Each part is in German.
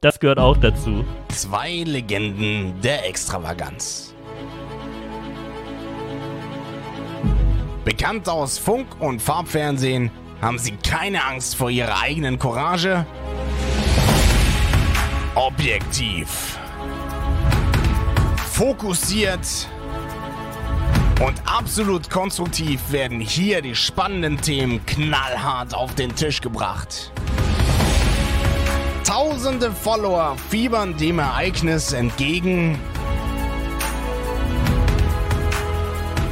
Das gehört auch dazu. Zwei Legenden der Extravaganz. Bekannt aus Funk- und Farbfernsehen, haben sie keine Angst vor ihrer eigenen Courage? Objektiv. Fokussiert und absolut konstruktiv werden hier die spannenden Themen knallhart auf den Tisch gebracht. Tausende Follower fiebern dem Ereignis entgegen.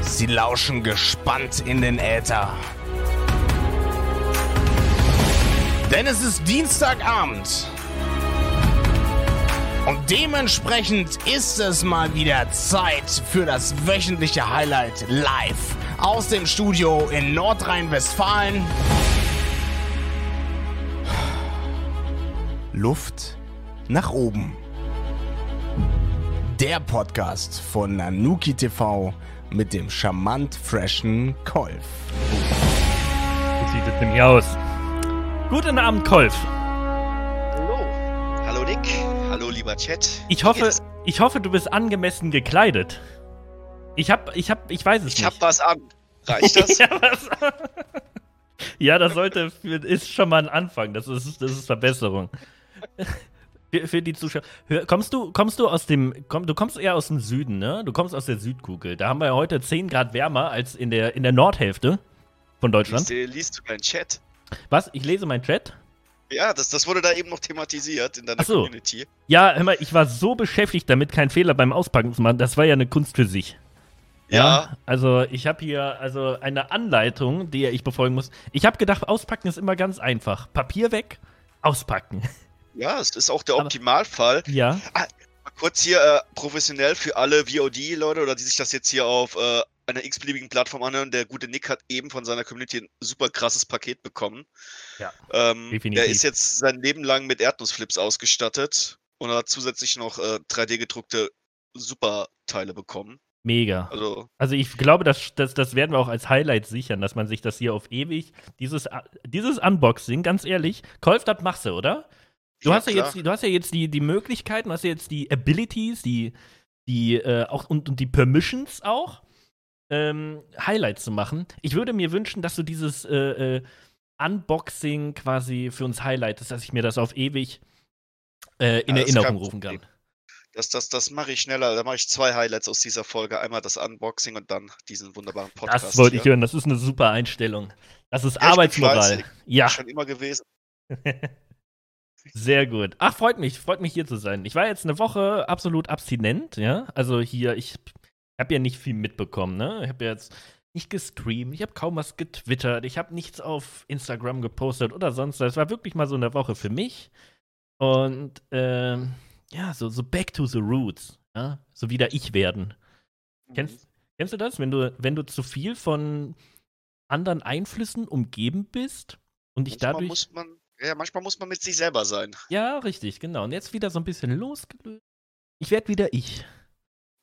Sie lauschen gespannt in den Äther. Denn es ist Dienstagabend. Und dementsprechend ist es mal wieder Zeit für das wöchentliche Highlight live aus dem Studio in Nordrhein-Westfalen. Luft nach oben. Der Podcast von Nanuki TV mit dem charmant freshen Kolf. Wie sieht es denn hier aus? Guten Abend, Kolf. Hallo. Hallo Nick. Hallo lieber Chat. Ich hoffe, ich hoffe, du bist angemessen gekleidet. Ich hab, ich hab, ich weiß es ich nicht. hab was an. Reicht das? ja, was? ja, das sollte, für, ist schon mal ein Anfang. Das ist, das ist Verbesserung. Für, für die Zuschauer. Kommst du, kommst du aus dem, komm, du kommst eher aus dem Süden, ne? Du kommst aus der Südkugel. Da haben wir ja heute 10 Grad wärmer als in der, in der Nordhälfte von Deutschland. Liest, liest du meinen Chat? Was? Ich lese meinen Chat? Ja, das, das wurde da eben noch thematisiert in deiner Ach so. Community. Ja, hör mal, ich war so beschäftigt damit, keinen Fehler beim Auspacken zu machen. Das war ja eine Kunst für sich. Ja. Also ich habe hier also eine Anleitung, die ich befolgen muss. Ich habe gedacht, auspacken ist immer ganz einfach. Papier weg, auspacken. Ja, es ist auch der Aber- Optimalfall. Ja. Mal kurz hier äh, professionell für alle VOD-Leute oder die sich das jetzt hier auf äh, einer x-beliebigen Plattform anhören. Der gute Nick hat eben von seiner Community ein super krasses Paket bekommen. Ja, Ähm, definitiv. der ist jetzt sein Leben lang mit Erdnussflips ausgestattet und hat zusätzlich noch äh, 3D-gedruckte Superteile bekommen. Mega. Also, Also ich glaube, das, das, das werden wir auch als Highlight sichern, dass man sich das hier auf ewig, dieses, dieses Unboxing, ganz ehrlich, Kolf, das machst du, oder? Du hast ja jetzt, die- du hast ja jetzt die, die Möglichkeiten, du hast ja jetzt die Abilities, die, die, äh, auch und, und die Permissions auch, ähm, Highlights zu machen. Ich würde mir wünschen, dass du dieses äh, äh, Unboxing quasi für uns highlightest, dass ich mir das auf ewig äh, in Ja, Erinnerung rufen kann. Das, das, das mache ich schneller. Da mache ich zwei Highlights aus dieser Folge. Einmal das Unboxing und dann diesen wunderbaren Podcast. Das wollte ich hören, das ist eine super Einstellung. Das ist Ja, ich bin Arbeitsmoral. Ja, Schon immer gewesen. sehr gut. Ach, freut mich, freut mich hier zu sein. Ich war jetzt eine Woche absolut abstinent, ja. Also hier, ich habe ja nicht viel mitbekommen, ne? Ich habe ja jetzt nicht gestreamt, ich habe kaum was getwittert, ich habe nichts auf Instagram gepostet oder sonst was. Es war wirklich mal so eine Woche für mich. Und ähm, ja, so, so back to the roots, ja. So wieder ich werden. Kennst, kennst du das? Wenn du, wenn du zu viel von anderen Einflüssen umgeben bist und dich dadurch. muss man, ja, manchmal muss man mit sich selber sein. Ja, richtig, genau. Und jetzt wieder so ein bisschen losgelöst. Ich werde wieder ich.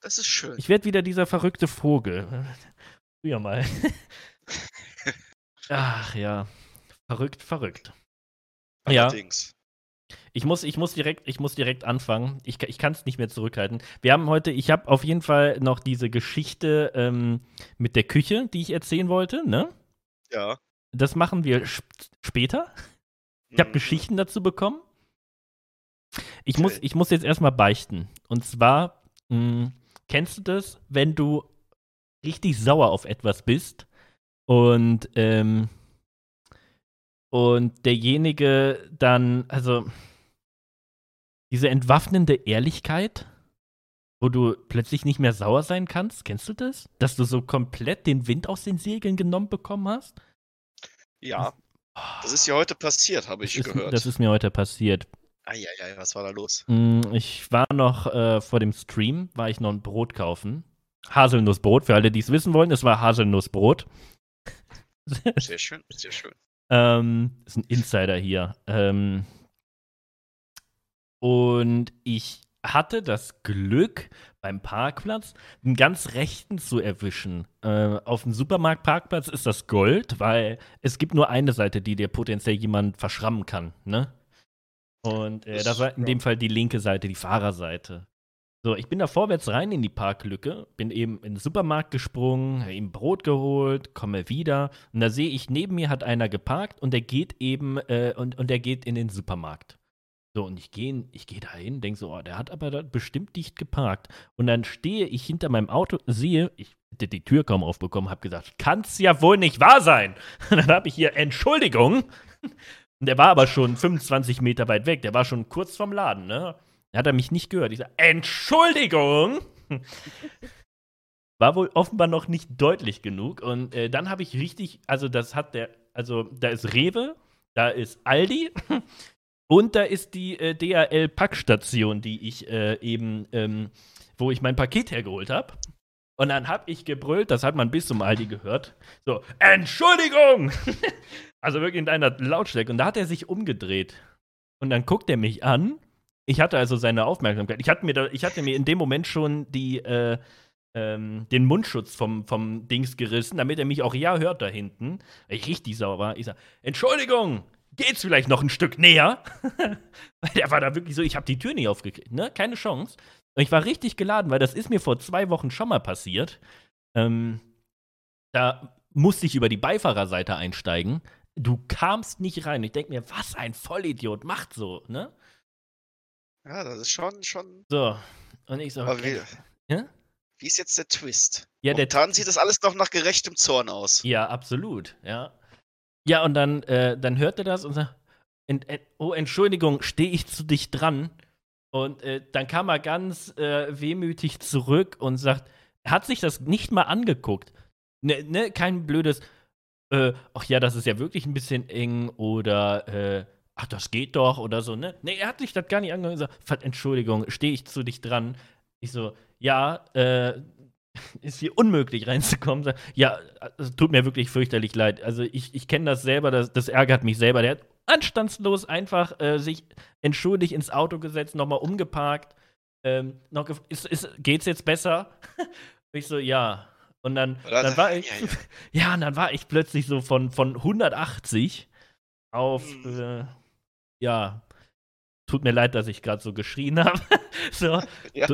Das ist schön. Ich werde wieder dieser verrückte Vogel. Früher mal. Ach ja. Verrückt, verrückt. Ja, Allerdings. ich muss, ich muss direkt, ich muss direkt anfangen. Ich, ich kann es nicht mehr zurückhalten. Wir haben heute, ich habe auf jeden Fall noch diese Geschichte ähm, mit der Küche, die ich erzählen wollte, ne? Ja. Das machen wir sp später. Ich habe Mhm. Geschichten dazu bekommen. Ich, muss, ich muss jetzt erstmal beichten. Und zwar, mh, kennst du das, wenn du richtig sauer auf etwas bist und, ähm, und derjenige dann, also diese entwaffnende Ehrlichkeit, wo du plötzlich nicht mehr sauer sein kannst, kennst du das? Dass du so komplett den Wind aus den Segeln genommen bekommen hast? Ja. Das ist ja heute passiert, habe ich das ist, gehört. Das ist mir heute passiert. Eieiei, was war da los? Mm, Ich war noch äh, vor dem Stream, war ich noch ein Brot kaufen. Haselnussbrot, für alle, die es wissen wollen, es war Haselnussbrot. Sehr schön, sehr schön. ähm, ist ein Insider hier. Ähm, und ich hatte das Glück, beim Parkplatz einen ganz rechten zu erwischen. Äh, auf dem Supermarktparkplatz ist das Gold, weil es gibt nur eine Seite, die dir potenziell jemand verschrammen kann, ne? Und äh, das war in dem Fall die linke Seite, die Fahrerseite. So, ich bin da vorwärts rein in die Parklücke, bin eben in den Supermarkt gesprungen, ihm Brot geholt, komme wieder und da sehe ich, neben mir hat einer geparkt und der geht eben äh, und, und der geht in den Supermarkt. So, und ich gehe ich geh da hin, denke so, oh, der hat aber da bestimmt dicht geparkt. Und dann stehe ich hinter meinem Auto, sehe, ich hätte die Tür kaum aufbekommen, habe gesagt, kann's ja wohl nicht wahr sein. Und dann habe ich hier Entschuldigung. Und der war aber schon 25 Meter weit weg, der war schon kurz vom Laden, ne? Da hat er mich nicht gehört. Ich sage, Entschuldigung! War wohl offenbar noch nicht deutlich genug. Und äh, dann habe ich richtig, also das hat der, also da ist Rewe, da ist Aldi und da ist die äh, DHL-Packstation, die ich äh, eben, ähm, wo ich mein Paket hergeholt habe. Und dann habe ich gebrüllt, das hat man bis zum Aldi gehört. So, Entschuldigung! also wirklich in einer Lautstärke. Und da hat er sich umgedreht. Und dann guckt er mich an ich hatte also seine Aufmerksamkeit. Ich hatte mir, da, ich hatte mir in dem Moment schon die, äh, ähm, den Mundschutz vom, vom Dings gerissen, damit er mich auch ja hört da hinten. Ich richtig sauer war. Ich sag, Entschuldigung, geht's vielleicht noch ein Stück näher? weil der war da wirklich so, ich habe die Tür nicht aufgekriegt, ne? Keine Chance. Und ich war richtig geladen, weil das ist mir vor zwei Wochen schon mal passiert. Ähm, da musste ich über die Beifahrerseite einsteigen. Du kamst nicht rein. Ich denke mir, was ein Vollidiot macht so, ne? Ja, das ist schon, schon. So. Und ich so, okay. wie, ja? wie ist jetzt der Twist? Ja, der Momentan sieht das alles noch nach gerechtem Zorn aus. Ja, absolut, ja. Ja, und dann, äh, dann hört er das und sagt, ent, ent, oh, Entschuldigung, stehe ich zu dich dran? Und äh, dann kam er ganz äh, wehmütig zurück und sagt, er hat sich das nicht mal angeguckt. Ne, ne kein blödes, äh, ach ja, das ist ja wirklich ein bisschen eng oder äh, ach, das geht doch oder so, ne? Nee, er hat sich das gar nicht angehört. So, Entschuldigung, stehe ich zu dich dran? Ich so, ja, äh, ist hier unmöglich reinzukommen. Ja, es tut mir wirklich fürchterlich leid. Also ich, ich kenne das selber, das, das ärgert mich selber. Der hat anstandslos einfach äh, sich entschuldigt ins Auto gesetzt, nochmal umgeparkt. Ähm, noch ist, ist, geht's jetzt besser? ich so, ja. Und dann, dann war ich, ja, ja. ja, und dann war ich plötzlich so von, von 180 auf, mhm. äh, ja, tut mir leid, dass ich gerade so geschrien habe. so, ja.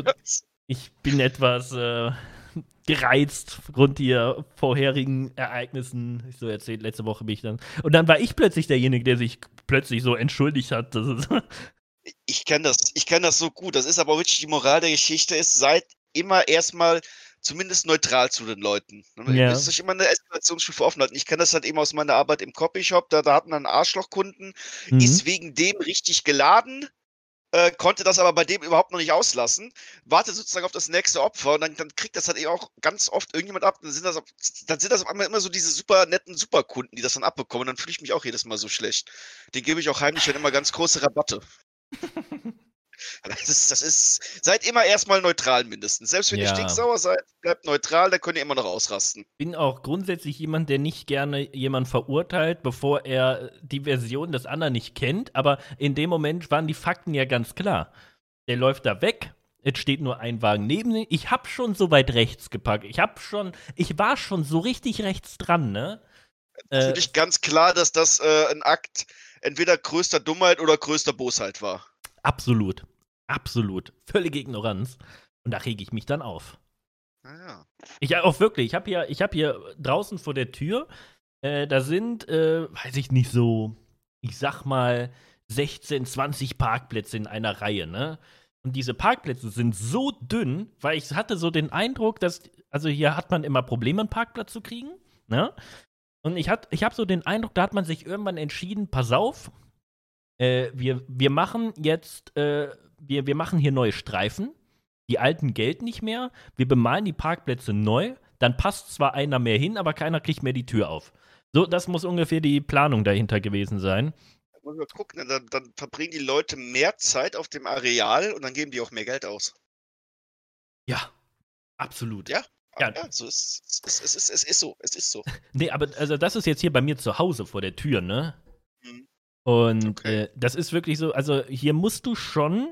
Ich bin etwas äh, gereizt aufgrund der vorherigen Ereignissen. Ich so erzählt, letzte Woche bin ich dann. Und dann war ich plötzlich derjenige, der sich plötzlich so entschuldigt hat. ich kenne das, ich kenne das so gut. Das ist aber wirklich die Moral der Geschichte ist, seid immer erstmal zumindest neutral zu den Leuten. Ne? Ja. Ihr müsst euch immer eine Eskalationsstufe offen halten. Ich kenne das halt eben aus meiner Arbeit im Copyshop, da, da hatten wir einen Arschlochkunden, mhm. ist wegen dem richtig geladen, äh, konnte das aber bei dem überhaupt noch nicht auslassen, wartet sozusagen auf das nächste Opfer und dann, dann kriegt das halt eben auch ganz oft irgendjemand ab. Dann sind das, dann sind das auf einmal immer so diese super netten Superkunden, die das dann abbekommen. Dann fühle ich mich auch jedes Mal so schlecht. Den gebe ich auch heimlich dann immer ganz große Rabatte. Das ist, das ist, seid immer erstmal neutral mindestens. Selbst wenn ja. ihr stinksauer seid, bleibt neutral, da könnt ihr immer noch ausrasten. Ich bin auch grundsätzlich jemand, der nicht gerne jemanden verurteilt, bevor er die Version des anderen nicht kennt. Aber in dem Moment waren die Fakten ja ganz klar. Der läuft da weg. Jetzt steht nur ein Wagen neben ihm. Ich hab schon so weit rechts gepackt. Ich hab schon, ich war schon so richtig rechts dran, ne? Für äh, dich ganz klar, dass das äh, ein Akt entweder größter Dummheit oder größter Bosheit war. Absolut. Absolut. Völlige Ignoranz. Und da rege ich mich dann auf. Ah, Ich auch wirklich. Ich habe hier, hab hier draußen vor der Tür, äh, da sind, äh, weiß ich nicht, so, ich sag mal, 16, 20 Parkplätze in einer Reihe, ne? Und diese Parkplätze sind so dünn, weil ich hatte so den Eindruck, dass, also hier hat man immer Probleme, einen Parkplatz zu kriegen, ne? Und ich, ich habe so den Eindruck, da hat man sich irgendwann entschieden, pass auf, äh, wir, wir machen jetzt, äh, wir, wir machen hier neue Streifen, die alten gelten nicht mehr, wir bemalen die Parkplätze neu, dann passt zwar einer mehr hin, aber keiner kriegt mehr die Tür auf. So, das muss ungefähr die Planung dahinter gewesen sein. Da muss man gucken, dann, dann verbringen die Leute mehr Zeit auf dem Areal und dann geben die auch mehr Geld aus. Ja, absolut. Ja, ja, ja so ist, es, es, es ist so, es ist so. nee, aber also das ist jetzt hier bei mir zu Hause vor der Tür, ne? Und okay. äh, das ist wirklich so, also hier musst du schon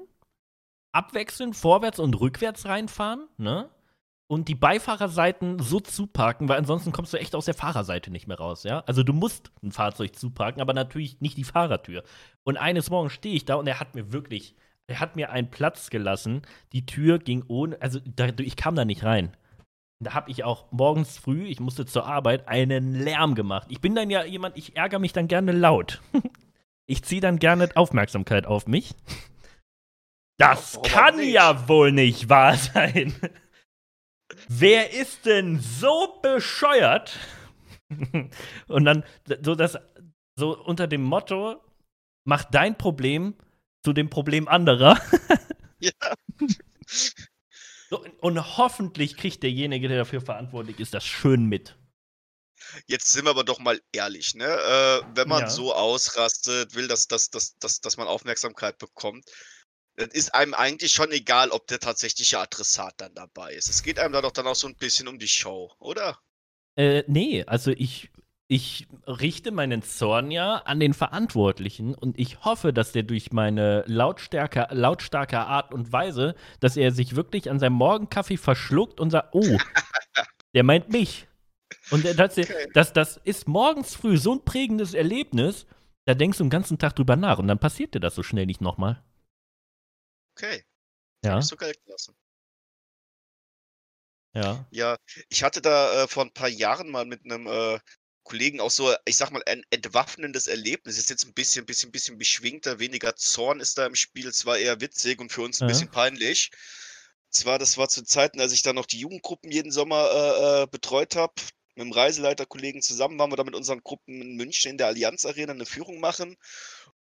abwechselnd vorwärts und rückwärts reinfahren, ne? und die Beifahrerseiten so zuparken, weil ansonsten kommst du echt aus der Fahrerseite nicht mehr raus, ja? Also du musst ein Fahrzeug zuparken, aber natürlich nicht die Fahrertür. Und eines Morgens stehe ich da und er hat mir wirklich, er hat mir einen Platz gelassen. Die Tür ging ohne, also da, ich kam da nicht rein. Da habe ich auch morgens früh, ich musste zur Arbeit, einen Lärm gemacht. Ich bin dann ja jemand, ich ärgere mich dann gerne laut. ich ziehe dann gerne Aufmerksamkeit auf mich. Das Warum kann ja wohl nicht wahr sein. Wer ist denn so bescheuert? Und dann so das so unter dem Motto mach dein Problem zu dem Problem anderer. ja. So, und hoffentlich kriegt derjenige, der dafür verantwortlich ist, das schön mit. Jetzt sind wir aber doch mal ehrlich, ne? Äh, wenn man ja. so ausrastet, will, dass, dass, dass, dass, dass man Aufmerksamkeit bekommt, dann ist einem eigentlich schon egal, ob der tatsächliche Adressat dann dabei ist. Es geht einem da doch dann auch so ein bisschen um die Show, oder? Äh, nee, also ich, ich richte meinen Zorn ja an den Verantwortlichen und ich hoffe, dass der durch meine Lautstärke, lautstarke Art und Weise, dass er sich wirklich an seinem Morgenkaffee verschluckt und sagt, oh, der meint mich. Und das, okay. das, das ist morgens früh so ein prägendes Erlebnis, da denkst du den ganzen Tag drüber nach und dann passiert dir das so schnell nicht nochmal. Okay. Ja. Hast du gelten lassen. Ja. Ja, ich hatte da äh, vor ein paar Jahren mal mit einem äh, Kollegen auch so, ich sag mal, ein entwaffnendes Erlebnis. Ist jetzt ein bisschen, bisschen, bisschen beschwingter, weniger Zorn ist da im Spiel. Es war eher witzig und für uns ein ja. bisschen peinlich. Zwar, das war zu Zeiten, als ich da noch die Jugendgruppen jeden Sommer äh, äh betreut habe. Mit dem Reiseleiterkollegen zusammen waren wir da mit unseren Gruppen in München in der Allianz Arena eine Führung machen.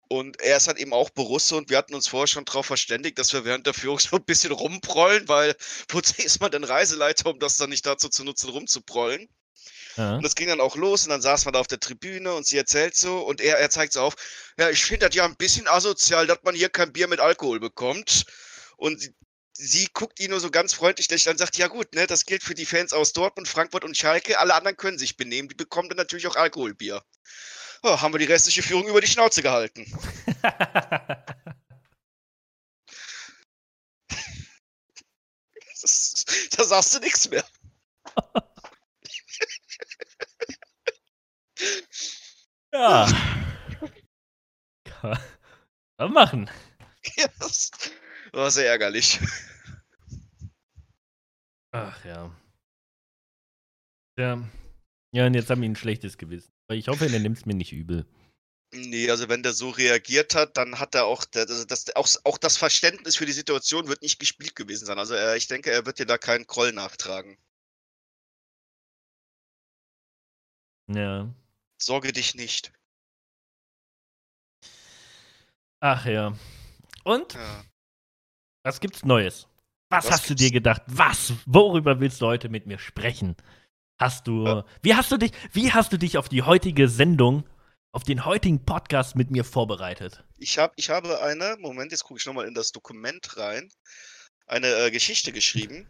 Und er ist halt eben auch Borusse und wir hatten uns vorher schon darauf verständigt, dass wir während der Führung so ein bisschen rumprollen, weil wozu ist man denn Reiseleiter, um das dann nicht dazu zu nutzen, rumzuprollen? Ja. Und das ging dann auch los und dann saß man da auf der Tribüne und sie erzählt so und er, er zeigt so auf, ja, ich finde das ja ein bisschen asozial, dass man hier kein Bier mit Alkohol bekommt. Und sie, guckt ihn nur so ganz freundlich lächeln und sagt, ja gut, ne, das gilt für die Fans aus Dortmund, Frankfurt und Schalke, alle anderen können sich benehmen, die bekommen dann natürlich auch Alkoholbier oh, haben wir die restliche Führung über die Schnauze gehalten. das, da sagst du nichts mehr. ja. Kann man machen. Ja, das war sehr ärgerlich. Ach ja. Ja. Ja, und jetzt haben wir ein schlechtes Gewissen. Ich hoffe, er nimmt es mir nicht übel. Nee, also wenn der so reagiert hat, dann hat er auch, also das, auch, auch das Verständnis für die Situation wird nicht gespielt gewesen sein. Also er, ich denke, er wird dir da keinen Kroll nachtragen. Ja. Sorge dich nicht. Ach ja. Und? Ja. Was gibt's Neues? Was, Was hast du dir gedacht? Was? Worüber willst du heute mit mir sprechen? Hast du, ja. wie hast du dich, wie hast du dich auf die heutige Sendung, auf den heutigen Podcast mit mir vorbereitet? Ich, hab, ich habe eine, Moment, jetzt gucke ich nochmal in das Dokument rein, eine äh, Geschichte geschrieben.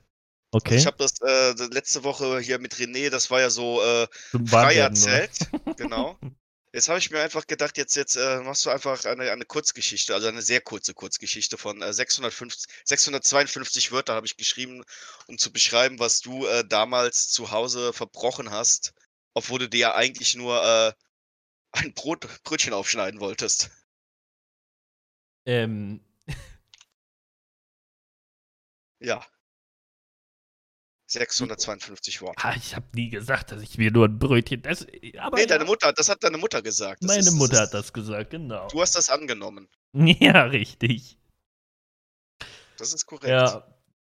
Okay. Also ich habe das äh, letzte Woche hier mit René, das war ja so äh, frei erzählt. genau. Jetzt habe ich mir einfach gedacht, jetzt, jetzt äh, machst du einfach eine, eine Kurzgeschichte, also eine sehr kurze Kurzgeschichte von äh, 650, 652 Wörter habe ich geschrieben, um zu beschreiben, was du äh, damals zu Hause verbrochen hast, obwohl du dir ja eigentlich nur äh, ein Brot, Brötchen aufschneiden wolltest. Ähm. ja. 652 Worte. Ah, ich habe nie gesagt, dass ich mir nur ein Brötchen. Das, aber nee, deine Mutter, das hat deine Mutter gesagt. Das Meine ist, Mutter ist, hat das gesagt, genau. Du hast das angenommen. Ja, richtig. Das ist korrekt. Ja.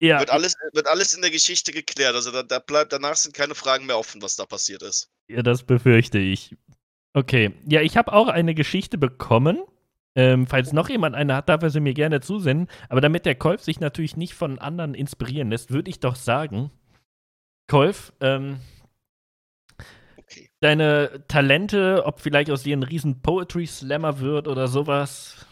ja. Wird, alles, wird alles in der Geschichte geklärt. Also da, da bleibt, danach sind keine Fragen mehr offen, was da passiert ist. Ja, das befürchte ich. Okay. Ja, ich habe auch eine Geschichte bekommen. Ähm, falls noch jemand eine hat, darf er sie mir gerne zusenden. Aber damit der Kolf sich natürlich nicht von anderen inspirieren lässt, würde ich doch sagen, Kolf, ähm, okay. deine Talente, ob vielleicht aus dir ein riesen Poetry Slammer wird oder sowas.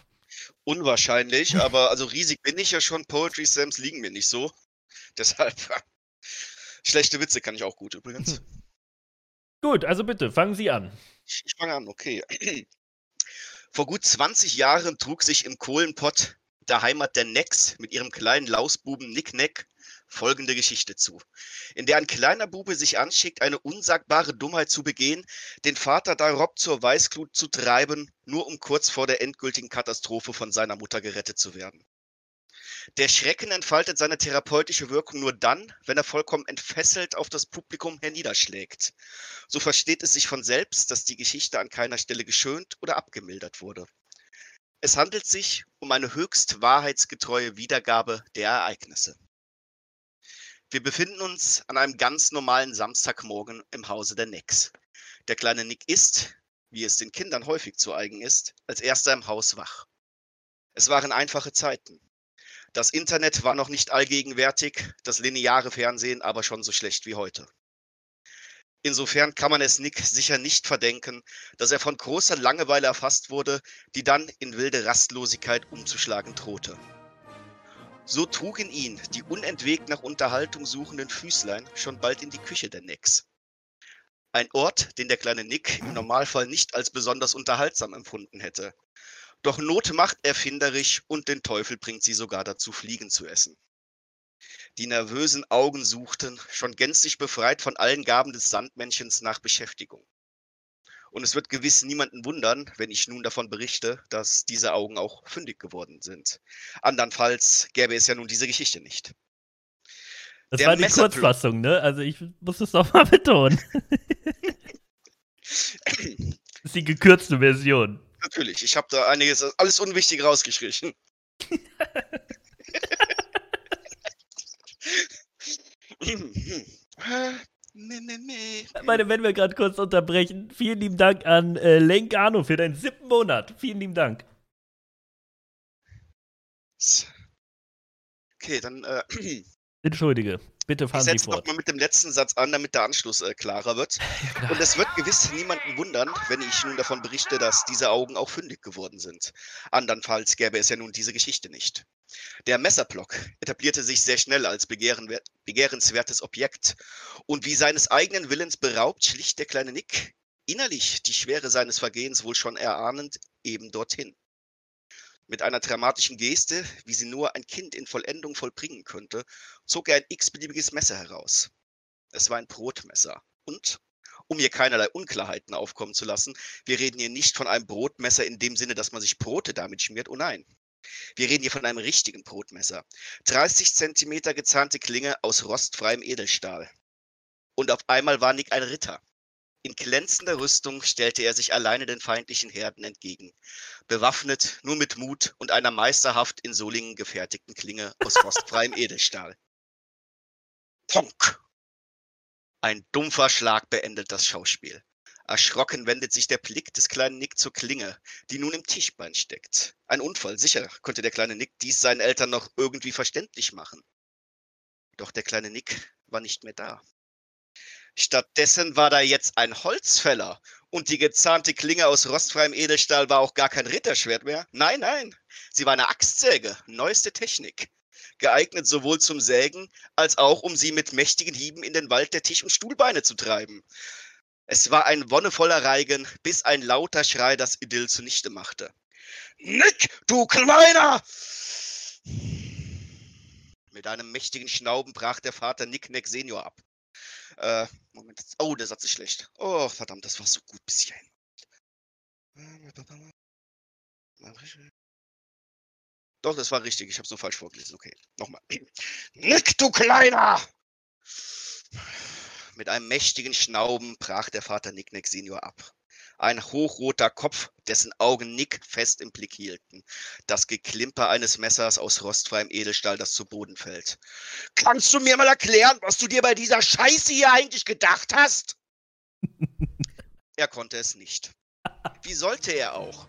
Unwahrscheinlich, aber also riesig bin ich ja schon. Poetry Slams liegen mir nicht so. Deshalb. Schlechte Witze kann ich auch gut übrigens. Gut, also bitte, fangen Sie an. Ich, ich fange an, okay. Vor gut 20 Jahren trug sich im Kohlenpott der Heimat der Necks mit ihrem kleinen Lausbuben Nick Neck folgende Geschichte zu, in der ein kleiner Bube sich anschickt, eine unsagbare Dummheit zu begehen, den Vater darob zur Weißglut zu treiben, nur um kurz vor der endgültigen Katastrophe von seiner Mutter gerettet zu werden. Der Schrecken entfaltet seine therapeutische Wirkung nur dann, wenn er vollkommen entfesselt auf das Publikum herniederschlägt. So versteht es sich von selbst, dass die Geschichte an keiner Stelle geschönt oder abgemildert wurde. Es handelt sich um eine höchst wahrheitsgetreue Wiedergabe der Ereignisse. Wir befinden uns an einem ganz normalen Samstagmorgen im Hause der Nicks. Der kleine Nick ist, wie es den Kindern häufig zu eigen ist, als erster im Haus wach. Es waren einfache Zeiten. Das Internet war noch nicht allgegenwärtig, das lineare Fernsehen aber schon so schlecht wie heute. Insofern kann man es Nick sicher nicht verdenken, dass er von großer Langeweile erfasst wurde, die dann in wilde Rastlosigkeit umzuschlagen drohte. So trugen ihn die unentwegt nach Unterhaltung suchenden Füßlein schon bald in die Küche der Nicks. Ein Ort, den der kleine Nick im Normalfall nicht als besonders unterhaltsam empfunden hätte. Doch Not macht erfinderisch und den Teufel bringt sie sogar dazu, Fliegen zu essen. Die nervösen Augen suchten, schon gänzlich befreit von allen Gaben des Sandmännchens, nach Beschäftigung. Und es wird gewiss niemanden wundern, wenn ich nun davon berichte, dass diese Augen auch fündig geworden sind. Andernfalls gäbe es ja nun diese Geschichte nicht. Das Der war die Kurzfassung, ne? Also ich muss es doch mal betonen. das ist die gekürzte Version. Natürlich, ich habe da einiges, alles unwichtig rausgestrichen. Meine, wenn wir gerade kurz unterbrechen, vielen lieben Dank an äh, Lenkano für deinen siebten Monat. Vielen lieben Dank. Okay, dann. Äh, Entschuldige. Bitte fahren ich Sie fort. Ich mal mit dem letzten Satz an, damit der Anschluss äh, klarer wird. Ja, Und es wird gewiss niemanden wundern, wenn ich nun davon berichte, dass diese Augen auch fündig geworden sind. Andernfalls gäbe es ja nun diese Geschichte nicht. Der Messerblock etablierte sich sehr schnell als begehrenswertes Objekt. Und wie seines eigenen Willens beraubt, schlicht der kleine Nick, innerlich die Schwere seines Vergehens wohl schon erahnend, eben dorthin. Mit einer dramatischen Geste, wie sie nur ein Kind in Vollendung vollbringen könnte, zog er ein x-beliebiges Messer heraus. Es war ein Brotmesser. Und, um hier keinerlei Unklarheiten aufkommen zu lassen, wir reden hier nicht von einem Brotmesser in dem Sinne, dass man sich Brote damit schmiert. Oh nein. Wir reden hier von einem richtigen Brotmesser. 30 Zentimeter gezahnte Klinge aus rostfreiem Edelstahl. Und auf einmal war Nick ein Ritter. In glänzender Rüstung stellte er sich alleine den feindlichen Herden entgegen, bewaffnet nur mit Mut und einer meisterhaft in Solingen gefertigten Klinge aus rostfreiem Edelstahl. Ponk! Ein dumpfer Schlag beendet das Schauspiel. Erschrocken wendet sich der Blick des kleinen Nick zur Klinge, die nun im Tischbein steckt. Ein Unfall, sicher konnte der kleine Nick dies seinen Eltern noch irgendwie verständlich machen. Doch der kleine Nick war nicht mehr da. Stattdessen war da jetzt ein Holzfäller und die gezahnte Klinge aus rostfreiem Edelstahl war auch gar kein Ritterschwert mehr. Nein, nein, sie war eine Axtsäge, neueste Technik. Geeignet sowohl zum Sägen als auch, um sie mit mächtigen Hieben in den Wald der Tisch- und Stuhlbeine zu treiben. Es war ein wonnevoller Reigen, bis ein lauter Schrei das Idyll zunichte machte. Nick, du Kleiner! Mit einem mächtigen Schnauben brach der Vater Nick Neck Senior ab. Äh, Moment. Oh, der Satz ist schlecht. Oh, verdammt, das war so gut bis hierhin. Doch, das war richtig. Ich habe so falsch vorgelesen. Okay, nochmal. Nick, du Kleiner! Mit einem mächtigen Schnauben brach der Vater Nickneck Senior ab ein hochroter Kopf, dessen Augen Nick fest im Blick hielten. Das Geklimper eines Messers aus rostfreiem Edelstahl, das zu Boden fällt. Kannst du mir mal erklären, was du dir bei dieser Scheiße hier eigentlich gedacht hast? er konnte es nicht. Wie sollte er auch?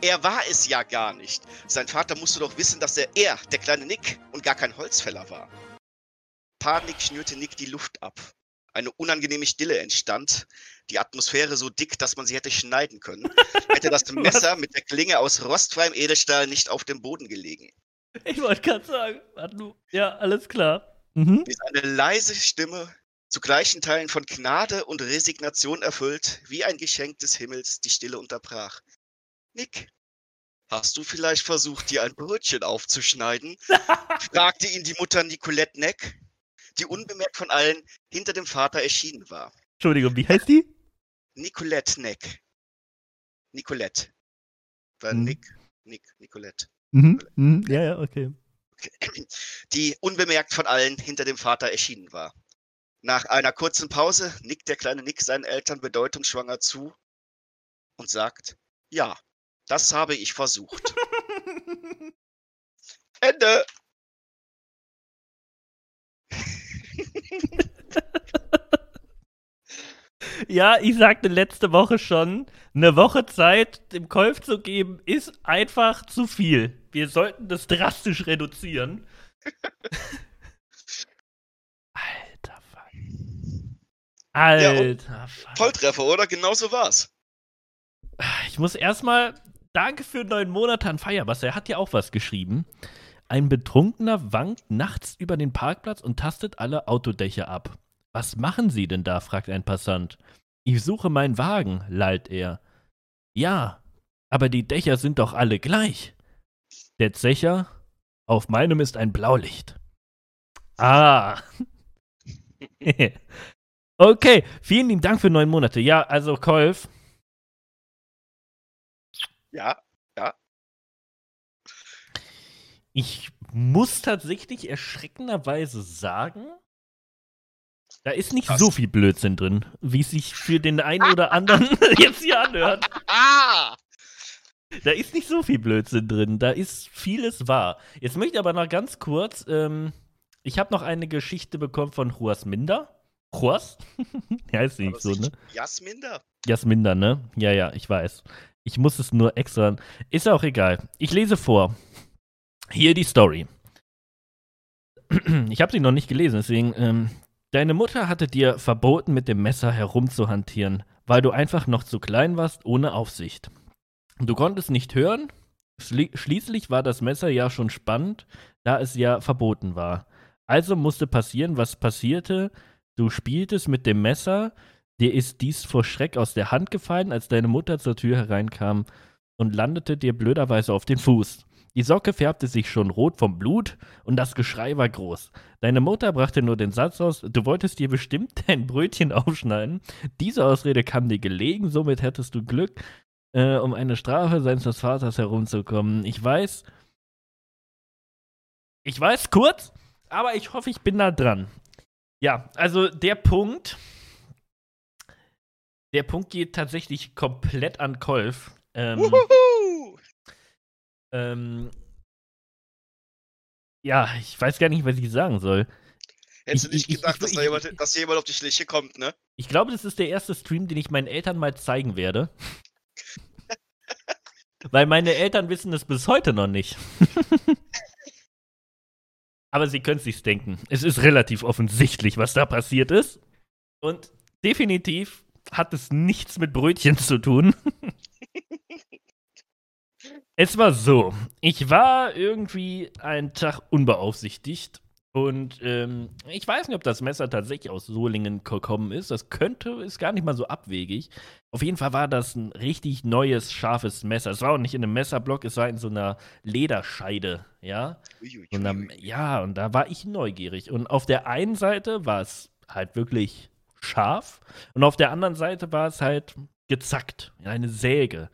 Er war es ja gar nicht. Sein Vater musste doch wissen, dass er er, der kleine Nick, und gar kein Holzfäller war. Panik schnürte Nick die Luft ab. Eine unangenehme Stille entstand, die Atmosphäre so dick, dass man sie hätte schneiden können, hätte das Messer mit der Klinge aus rostfreiem Edelstahl nicht auf dem Boden gelegen. Ich wollte gerade sagen, warte ja, alles klar. Mhm. Bis eine leise Stimme, zu gleichen Teilen von Gnade und Resignation erfüllt, wie ein Geschenk des Himmels, die Stille unterbrach. Nick, Hast du vielleicht versucht, dir ein Brötchen aufzuschneiden? fragte ihn die Mutter Nicolette Neck, die unbemerkt von allen hinter dem Vater erschienen war. Entschuldigung, wie heißt die? Nicolette Neck. Nicolette. War Mhm. Nick, Nick, Nicolette. Mhm, mhm, ja, ja, okay. Die unbemerkt von allen hinter dem Vater erschienen war. Nach einer kurzen Pause nickt der kleine Nick seinen Eltern bedeutungsschwanger zu und sagt, ja, das habe ich versucht. Ende. Ja, ich sagte letzte Woche schon, eine Woche Zeit dem Kolf zu geben, ist einfach zu viel. Wir sollten das drastisch reduzieren. Alter Fuck. Alter Fuck. Volltreffer, oder? Genauso war's. Ich muss erstmal Danke für neun Monate an Feierwasser. Er hat ja auch was geschrieben. Ein Betrunkener wankt nachts über den Parkplatz und tastet alle Autodächer ab. Was machen Sie denn da? fragt ein Passant. Ich suche meinen Wagen, lallt er. Ja, aber die Dächer sind doch alle gleich. Der Zecher, auf meinem ist ein Blaulicht. Ah. okay, vielen lieben Dank für neun Monate. Ja, also Kolf, Ja, Ich muss tatsächlich erschreckenderweise sagen, da ist nicht Krass. so viel Blödsinn drin, wie es sich für den einen oder anderen jetzt hier anhört. Ah! Da ist nicht so viel Blödsinn drin, da ist vieles wahr. Jetzt möchte ich aber noch ganz kurz, ähm, ich habe noch eine Geschichte bekommen von Minder. Juas? ja, heißt nicht so, ne? Jasminder? Jasminder, ne? Ja, ja, ich weiß. Ich muss es nur extra. Ist auch egal. Ich lese vor. Hier die Story. Ich habe sie noch nicht gelesen, deswegen. Ähm, deine Mutter hatte dir verboten, mit dem Messer herumzuhantieren, weil du einfach noch zu klein warst, ohne Aufsicht. Du konntest nicht hören. Schli schließlich war das Messer ja schon spannend, da es ja verboten war. Also musste passieren, was passierte. Du spieltest mit dem Messer, Dir ist dies vor Schreck aus der Hand gefallen, als deine Mutter zur Tür hereinkam und landete dir blöderweise auf den Fuß. Die Socke färbte sich schon rot vom Blut und das Geschrei war groß. Deine Mutter brachte nur den Satz aus, du wolltest dir bestimmt dein Brötchen aufschneiden. Diese Ausrede kam dir gelegen, somit hättest du Glück, äh, um eine Strafe seines Vaters herumzukommen. Ich weiß, ich weiß kurz, aber ich hoffe, ich bin da dran. Ja, also der Punkt, der Punkt geht tatsächlich komplett an Kolf. Ähm, Wuhuhu! Ähm, ja, ich weiß gar nicht, was ich sagen soll. Hättest du Ich- nicht ich- gedacht, ich- dass, da jemand, dass jemand auf die Schliche kommt, ne? Ich glaube, das ist der erste Stream, den ich meinen Eltern mal zeigen werde. Weil meine Eltern wissen es bis heute noch nicht. Aber sie können es sich denken. Es ist relativ offensichtlich, was da passiert ist. Und definitiv hat es nichts mit Brötchen zu tun. Es war so, ich war irgendwie einen Tag unbeaufsichtigt und ähm, ich weiß nicht, ob das Messer tatsächlich aus Solingen gekommen ist. Das könnte, ist gar nicht mal so abwegig. Auf jeden Fall war das ein richtig neues, scharfes Messer. Es war auch nicht in einem Messerblock, es war in so einer Lederscheide, ja. Und dann, ja, und da war ich neugierig. Und auf der einen Seite war es halt wirklich scharf und auf der anderen Seite war es halt gezackt, eine Säge.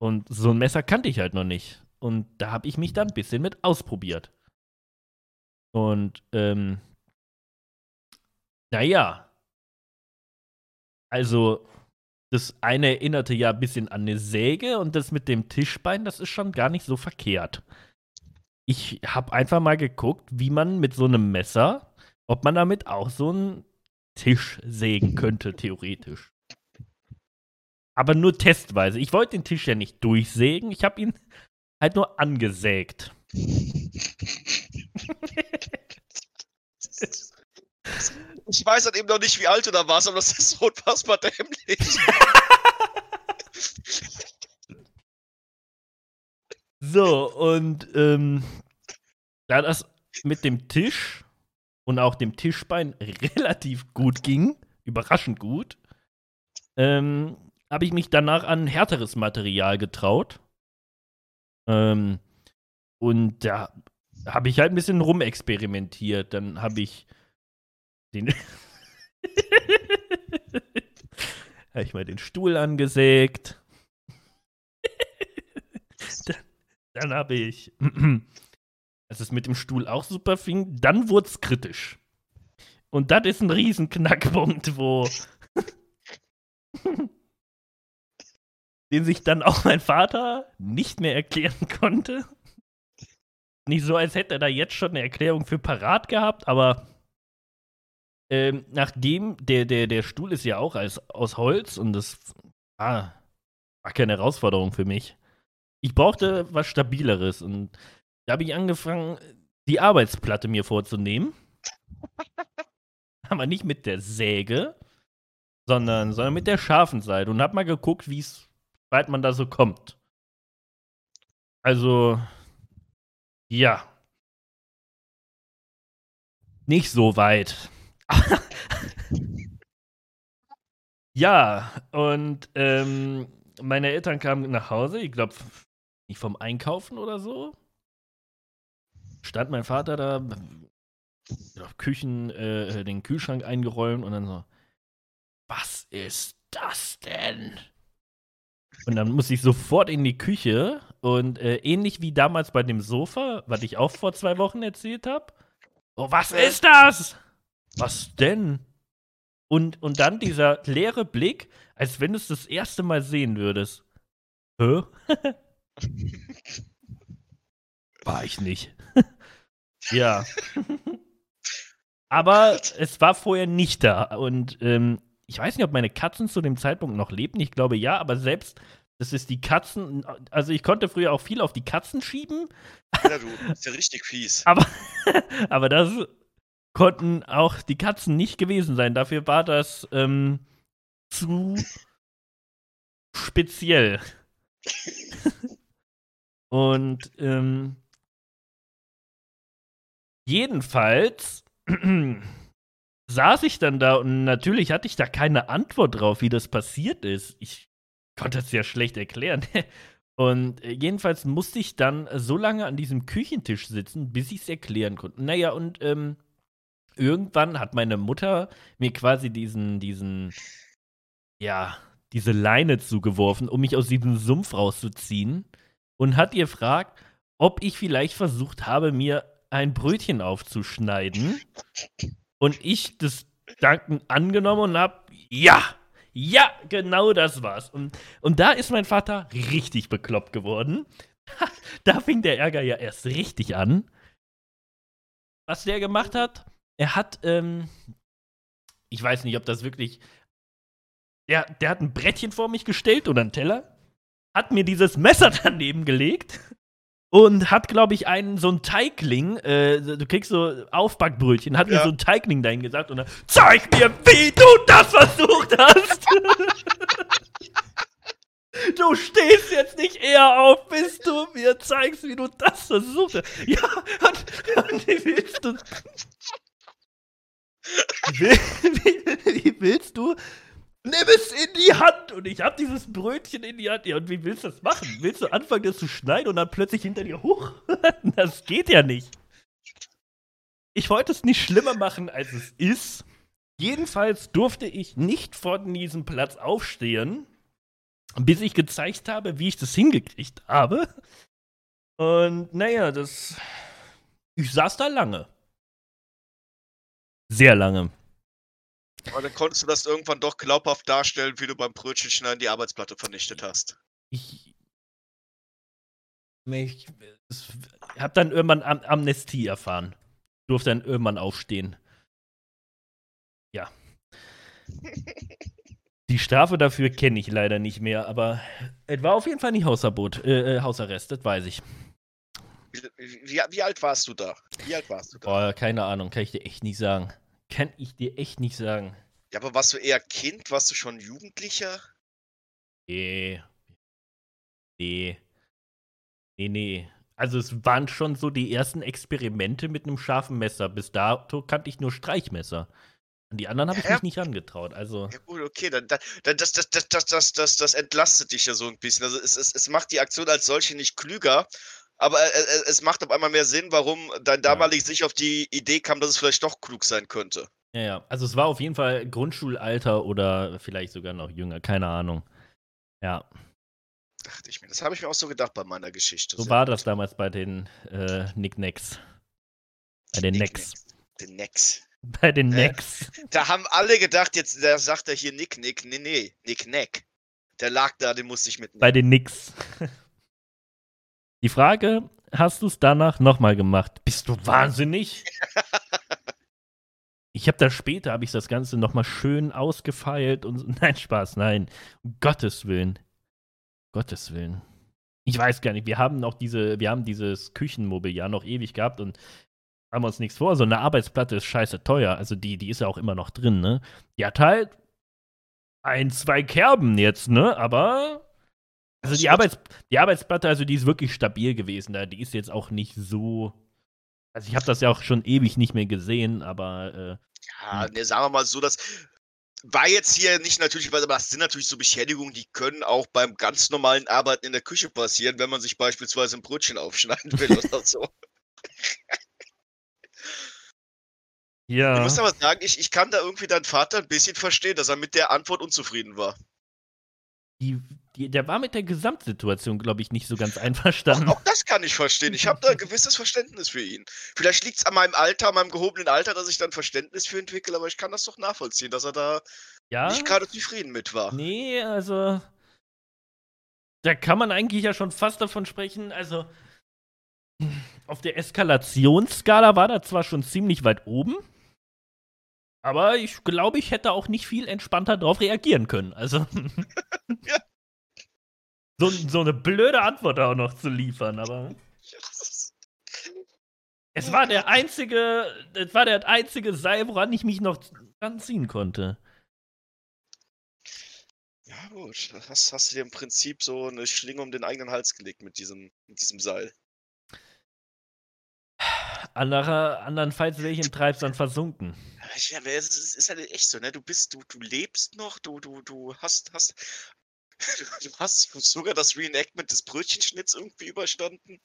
Und so ein Messer kannte ich halt noch nicht. Und da habe ich mich dann ein bisschen mit ausprobiert. Und, ähm, naja. Also, das eine erinnerte ja ein bisschen an eine Säge und das mit dem Tischbein, das ist schon gar nicht so verkehrt. Ich habe einfach mal geguckt, wie man mit so einem Messer, ob man damit auch so einen Tisch sägen könnte, theoretisch. Aber nur testweise. Ich wollte den Tisch ja nicht durchsägen, ich habe ihn halt nur angesägt. Ich weiß halt eben noch nicht, wie alt du da warst, aber das ist so unfassbar dämlich. So, und ähm, da das mit dem Tisch und auch dem Tischbein relativ gut ging, überraschend gut, ähm, habe ich mich danach an härteres Material getraut. Ähm, und da habe ich halt ein bisschen rumexperimentiert. Dann habe ich den. habe ich mal den Stuhl angesägt. dann dann habe ich, als es mit dem Stuhl auch super fing, dann wurde es kritisch. Und das ist ein Riesenknackpunkt, wo. den sich dann auch mein Vater nicht mehr erklären konnte. Nicht so, als hätte er da jetzt schon eine Erklärung für parat gehabt, aber ähm, nachdem der, der, der Stuhl ist ja auch als, aus Holz und das ah, war keine Herausforderung für mich. Ich brauchte was Stabileres und da habe ich angefangen, die Arbeitsplatte mir vorzunehmen. Aber nicht mit der Säge, sondern, sondern mit der scharfen Seite und habe mal geguckt, wie weit man da so kommt. Also, ja. Nicht so weit. ja, und ähm, meine Eltern kamen nach Hause, ich glaube, nicht vom Einkaufen oder so. Stand mein Vater da, Küchen, äh, den Kühlschrank eingeräumt und dann so, was ist das denn? Und dann muss ich sofort in die Küche und äh, ähnlich wie damals bei dem Sofa, was ich auch vor zwei Wochen erzählt habe. Oh, was ist das? Was denn? Und, und dann dieser leere Blick, als wenn du es das erste Mal sehen würdest. Hä? War ich nicht. ja. Aber es war vorher nicht da. Und ähm, ich weiß nicht, ob meine Katzen zu dem Zeitpunkt noch lebten. Ich glaube ja, aber selbst, das ist die Katzen. Also ich konnte früher auch viel auf die Katzen schieben. Ja, du bist ja richtig fies. aber, aber das konnten auch die Katzen nicht gewesen sein. Dafür war das ähm, zu speziell. Und ähm, jedenfalls saß ich dann da und natürlich hatte ich da keine Antwort drauf, wie das passiert ist. Ich konnte es ja schlecht erklären. Und äh, jedenfalls musste ich dann so lange an diesem Küchentisch sitzen, bis ich es erklären konnte. Naja, und ähm, irgendwann hat meine Mutter mir quasi diesen, diesen, ja, diese Leine zugeworfen, um mich aus diesem Sumpf rauszuziehen. Und hat ihr gefragt, ob ich vielleicht versucht habe, mir ein Brötchen aufzuschneiden. Und ich das Danken angenommen und hab, ja, ja, genau das war's. Und, und da ist mein Vater richtig bekloppt geworden. da fing der Ärger ja erst richtig an. Was der gemacht hat, er hat, ähm, ich weiß nicht, ob das wirklich. Der, der hat ein Brettchen vor mich gestellt oder einen Teller, hat mir dieses Messer daneben gelegt und hat, glaube ich, einen so ein Teigling, äh, du kriegst so Aufbackbrötchen, hat ja. mir so ein Teigling dahin gesagt und dann, zeig mir, wie du das versucht hast! Du stehst jetzt nicht eher auf, bis du mir zeigst, wie du das versucht hast. Ja, und, und wie willst du. Wie, wie, wie willst du Nimm es in die Hand! Und ich hab dieses Brötchen in die Hand. Ja, und wie willst du das machen? Willst du anfangen, das zu schneiden und dann plötzlich hinter dir hoch? das geht ja nicht. Ich wollte es nicht schlimmer machen, als es ist. Jedenfalls durfte ich nicht von diesem Platz aufstehen, bis ich gezeigt habe, wie ich das hingekriegt habe. Und naja, das. Ich saß da lange. Sehr lange. Aber dann konntest du das irgendwann doch glaubhaft darstellen, wie du beim Brötchenschneiden die Arbeitsplatte vernichtet hast. Ich. Ich, ich hab dann irgendwann Am Amnestie erfahren. Durfte dann irgendwann aufstehen. Ja. Die Strafe dafür kenne ich leider nicht mehr, aber es war auf jeden Fall nicht Hausverbot, äh, äh Hausarrest, das weiß ich. Wie, wie, wie, alt warst du da? Wie alt warst du da? Boah, keine Ahnung, kann ich dir echt nicht sagen. Kann ich dir echt nicht sagen. Ja, aber warst du eher Kind? Warst du schon Jugendlicher? Nee. Nee. Nee, nee. Also es waren schon so die ersten Experimente mit einem scharfen Messer. Bis dato kannte ich nur Streichmesser. Die anderen habe ich mich nicht angetraut. Also, Ja gut, okay, dann, dann, das, das, das, das, das, das entlastet dich ja so ein bisschen. Also es, es, es macht die Aktion als solche nicht klüger, aber äh, äh, es macht auf einmal mehr Sinn, warum dein damaliges sich auf die Idee kam, dass es vielleicht doch klug sein könnte. ja, ja. Also, es war auf jeden Fall Grundschulalter oder vielleicht sogar noch jünger. Keine Ahnung. Ja, Dachte ich mir. Das habe ich mir auch so gedacht bei meiner Geschichte. so Sehr war gut. das damals bei den äh, Nicknacks. Bei den Necks. Den Necks. Bei den Äh. Necks. Da haben alle gedacht, jetzt da sagt er hier Nick, Nick. Nee, nee, Nick, Neck. Der lag da, den musste ich mitnehmen. Bei den Nicks. Die Frage, hast du es danach nochmal gemacht? Bist du wahnsinnig? Ich habe da später, habe ich das Ganze nochmal schön ausgefeilt und so. Nein, Spaß, nein. Um Gottes Willen. Gottes Willen. Ich weiß gar nicht, wir haben noch diese, wir haben dieses Küchenmobiliar noch ewig gehabt und haben uns nichts vor. So eine Arbeitsplatte ist scheiße teuer. Also die, die ist ja auch immer noch drin, ne? Die hat halt ein, zwei Kerben jetzt, ne? Aber also die, Arbeits die Arbeitsplatte, also die ist wirklich stabil gewesen. Da, die ist jetzt auch nicht so. Also ich habe das ja auch schon ewig nicht mehr gesehen, aber Ja, ne, sagen wir mal so, das war jetzt hier nicht natürlich, aber das sind natürlich so Beschädigungen, die können auch beim ganz normalen Arbeiten in der Küche passieren, wenn man sich beispielsweise ein Brötchen aufschneiden will oder so. äh, Ich ja. muss aber sagen, ich, ich kann da irgendwie deinen Vater ein bisschen verstehen, dass er mit der Antwort unzufrieden war. Die, die, der war mit der Gesamtsituation, glaube ich, nicht so ganz Auch, einverstanden. auch das kann ich verstehen. Ich habe da ein gewisses Verständnis für ihn. Vielleicht liegt es an meinem Alter, an meinem gehobenen Alter, dass ich da ein Verständnis für entwickle, aber ich kann das doch nachvollziehen, dass er da Ja. nicht gerade zufrieden mit war. Nee, also. Da kann man eigentlich ja schon fast davon sprechen. Also. Auf der Eskalationsskala war da zwar schon ziemlich weit oben. Aber ich glaube, ich hätte auch nicht viel entspannter darauf reagieren können. Also. Ja. So, so eine blöde Antwort auch noch zu liefern, aber. Es war der einzige, es war der einzige Seil, woran ich mich noch dran ziehen konnte. Ja, gut. Hast, hast du dir im Prinzip so eine Schlinge um den eigenen Hals gelegt mit diesem, mit diesem Seil. Anderer, andernfalls wäre ich im Treibsand versunken. Ja, aber es ist, ist halt echt so, ne? Du bist, du, du lebst noch, du, du, du hast, hast, du hast sogar das Reenactment des Brötchenschnitts irgendwie überstanden.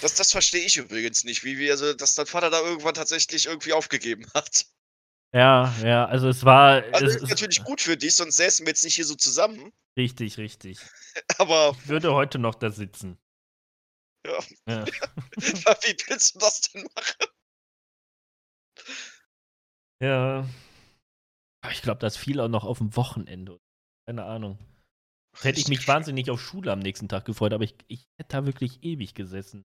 Das, das verstehe ich übrigens nicht, wie, wie, also, dass dein Vater da irgendwann tatsächlich irgendwie aufgegeben hat. Ja, ja, also es war. Also es, ist natürlich gut für dich, sonst säßen wir jetzt nicht hier so zusammen. Richtig, richtig. Aber Ich würde heute noch da sitzen. Ja. Ja. wie willst du das denn machen? ja. Aber Ich glaube, das fiel auch noch auf dem Wochenende. Keine Ahnung. Hätte ich mich wahnsinnig auf Schule am nächsten Tag gefreut, aber ich, ich hätte da wirklich ewig gesessen.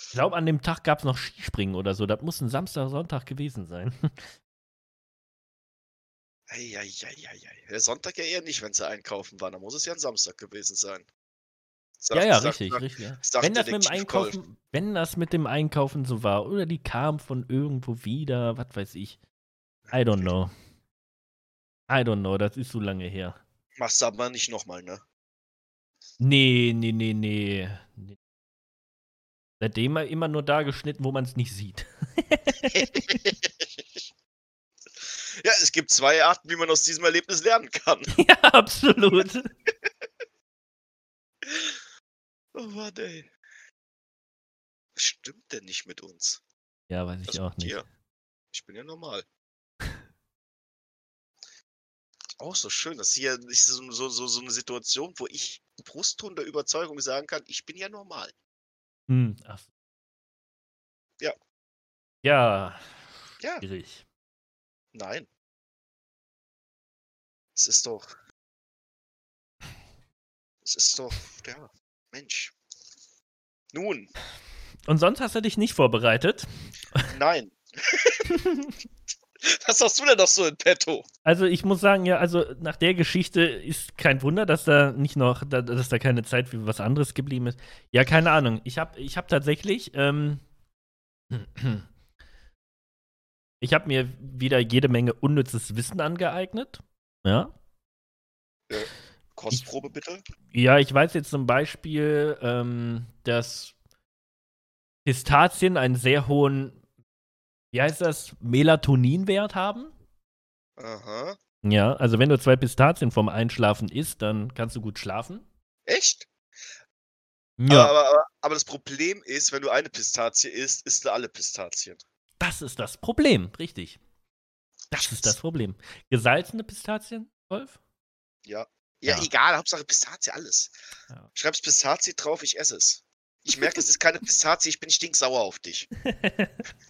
Ich glaube, an dem Tag gab es noch Skispringen oder so. Das muss ein Samstag, Sonntag gewesen sein. Eieieiei. Der Sonntag ja eher nicht, wenn sie einkaufen waren. Da muss es ja ein Samstag gewesen sein. ja, ja, Sagt- richtig, sagt- richtig. Ja. sagt Wenn das mit dem. Einkaufen, wenn das mit dem Einkaufen so war, oder die kam von irgendwo wieder, was weiß ich. I don't know. I don't know, das ist so lange her. Machst du aber nicht nochmal, ne? Nee, nee, nee, nee. nee. Seitdem immer nur da geschnitten, wo man es nicht sieht. ja, es gibt zwei Arten, wie man aus diesem Erlebnis lernen kann. ja, absolut. Oh Mann, ey. Was stimmt denn nicht mit uns? Ja, weiß ich Was auch nicht. dir? Ich bin ja normal. Auch so schön, dass hier ist so, so, so, so eine Situation, wo ich Brustton der Überzeugung sagen kann, ich bin ja normal. Hm, ach. Ja. Ja, Ja, schwierig. nein. Es ist doch. Es ist doch, ja, Mensch. Nun, Und sonst hast du dich nicht vorbereitet? nein. Was hast du denn noch so in petto? Also ich muss sagen, ja, also nach der Geschichte ist kein Wunder, dass da nicht noch, da, dass da keine Zeit für was anderes geblieben ist. Ja, keine Ahnung. Ich habe ich hab tatsächlich, ähm, ich habe mir wieder jede Menge unnützes Wissen angeeignet. Ja. Kostprobe bitte? Ja, ich weiß jetzt zum Beispiel, ähm, dass Pistazien einen sehr hohen wie heißt das, Melatoninwert haben. Aha. Ja, also wenn du zwei Pistazien vorm Einschlafen isst, dann kannst du gut schlafen. Echt? Ja. Aber, aber, aber das Problem ist, wenn du eine Pistazie isst, isst du alle Pistazien. Das ist das Problem, richtig. Das ist das Problem. Gesalzene Pistazien, Wolf? Ja. Ja, Ja. egal, Hauptsache Pistazie, alles. Ja. Schreibst Pistazie drauf, ich esse es. Ich merke, es ist keine Pistazie, ich bin stinksauer auf dich.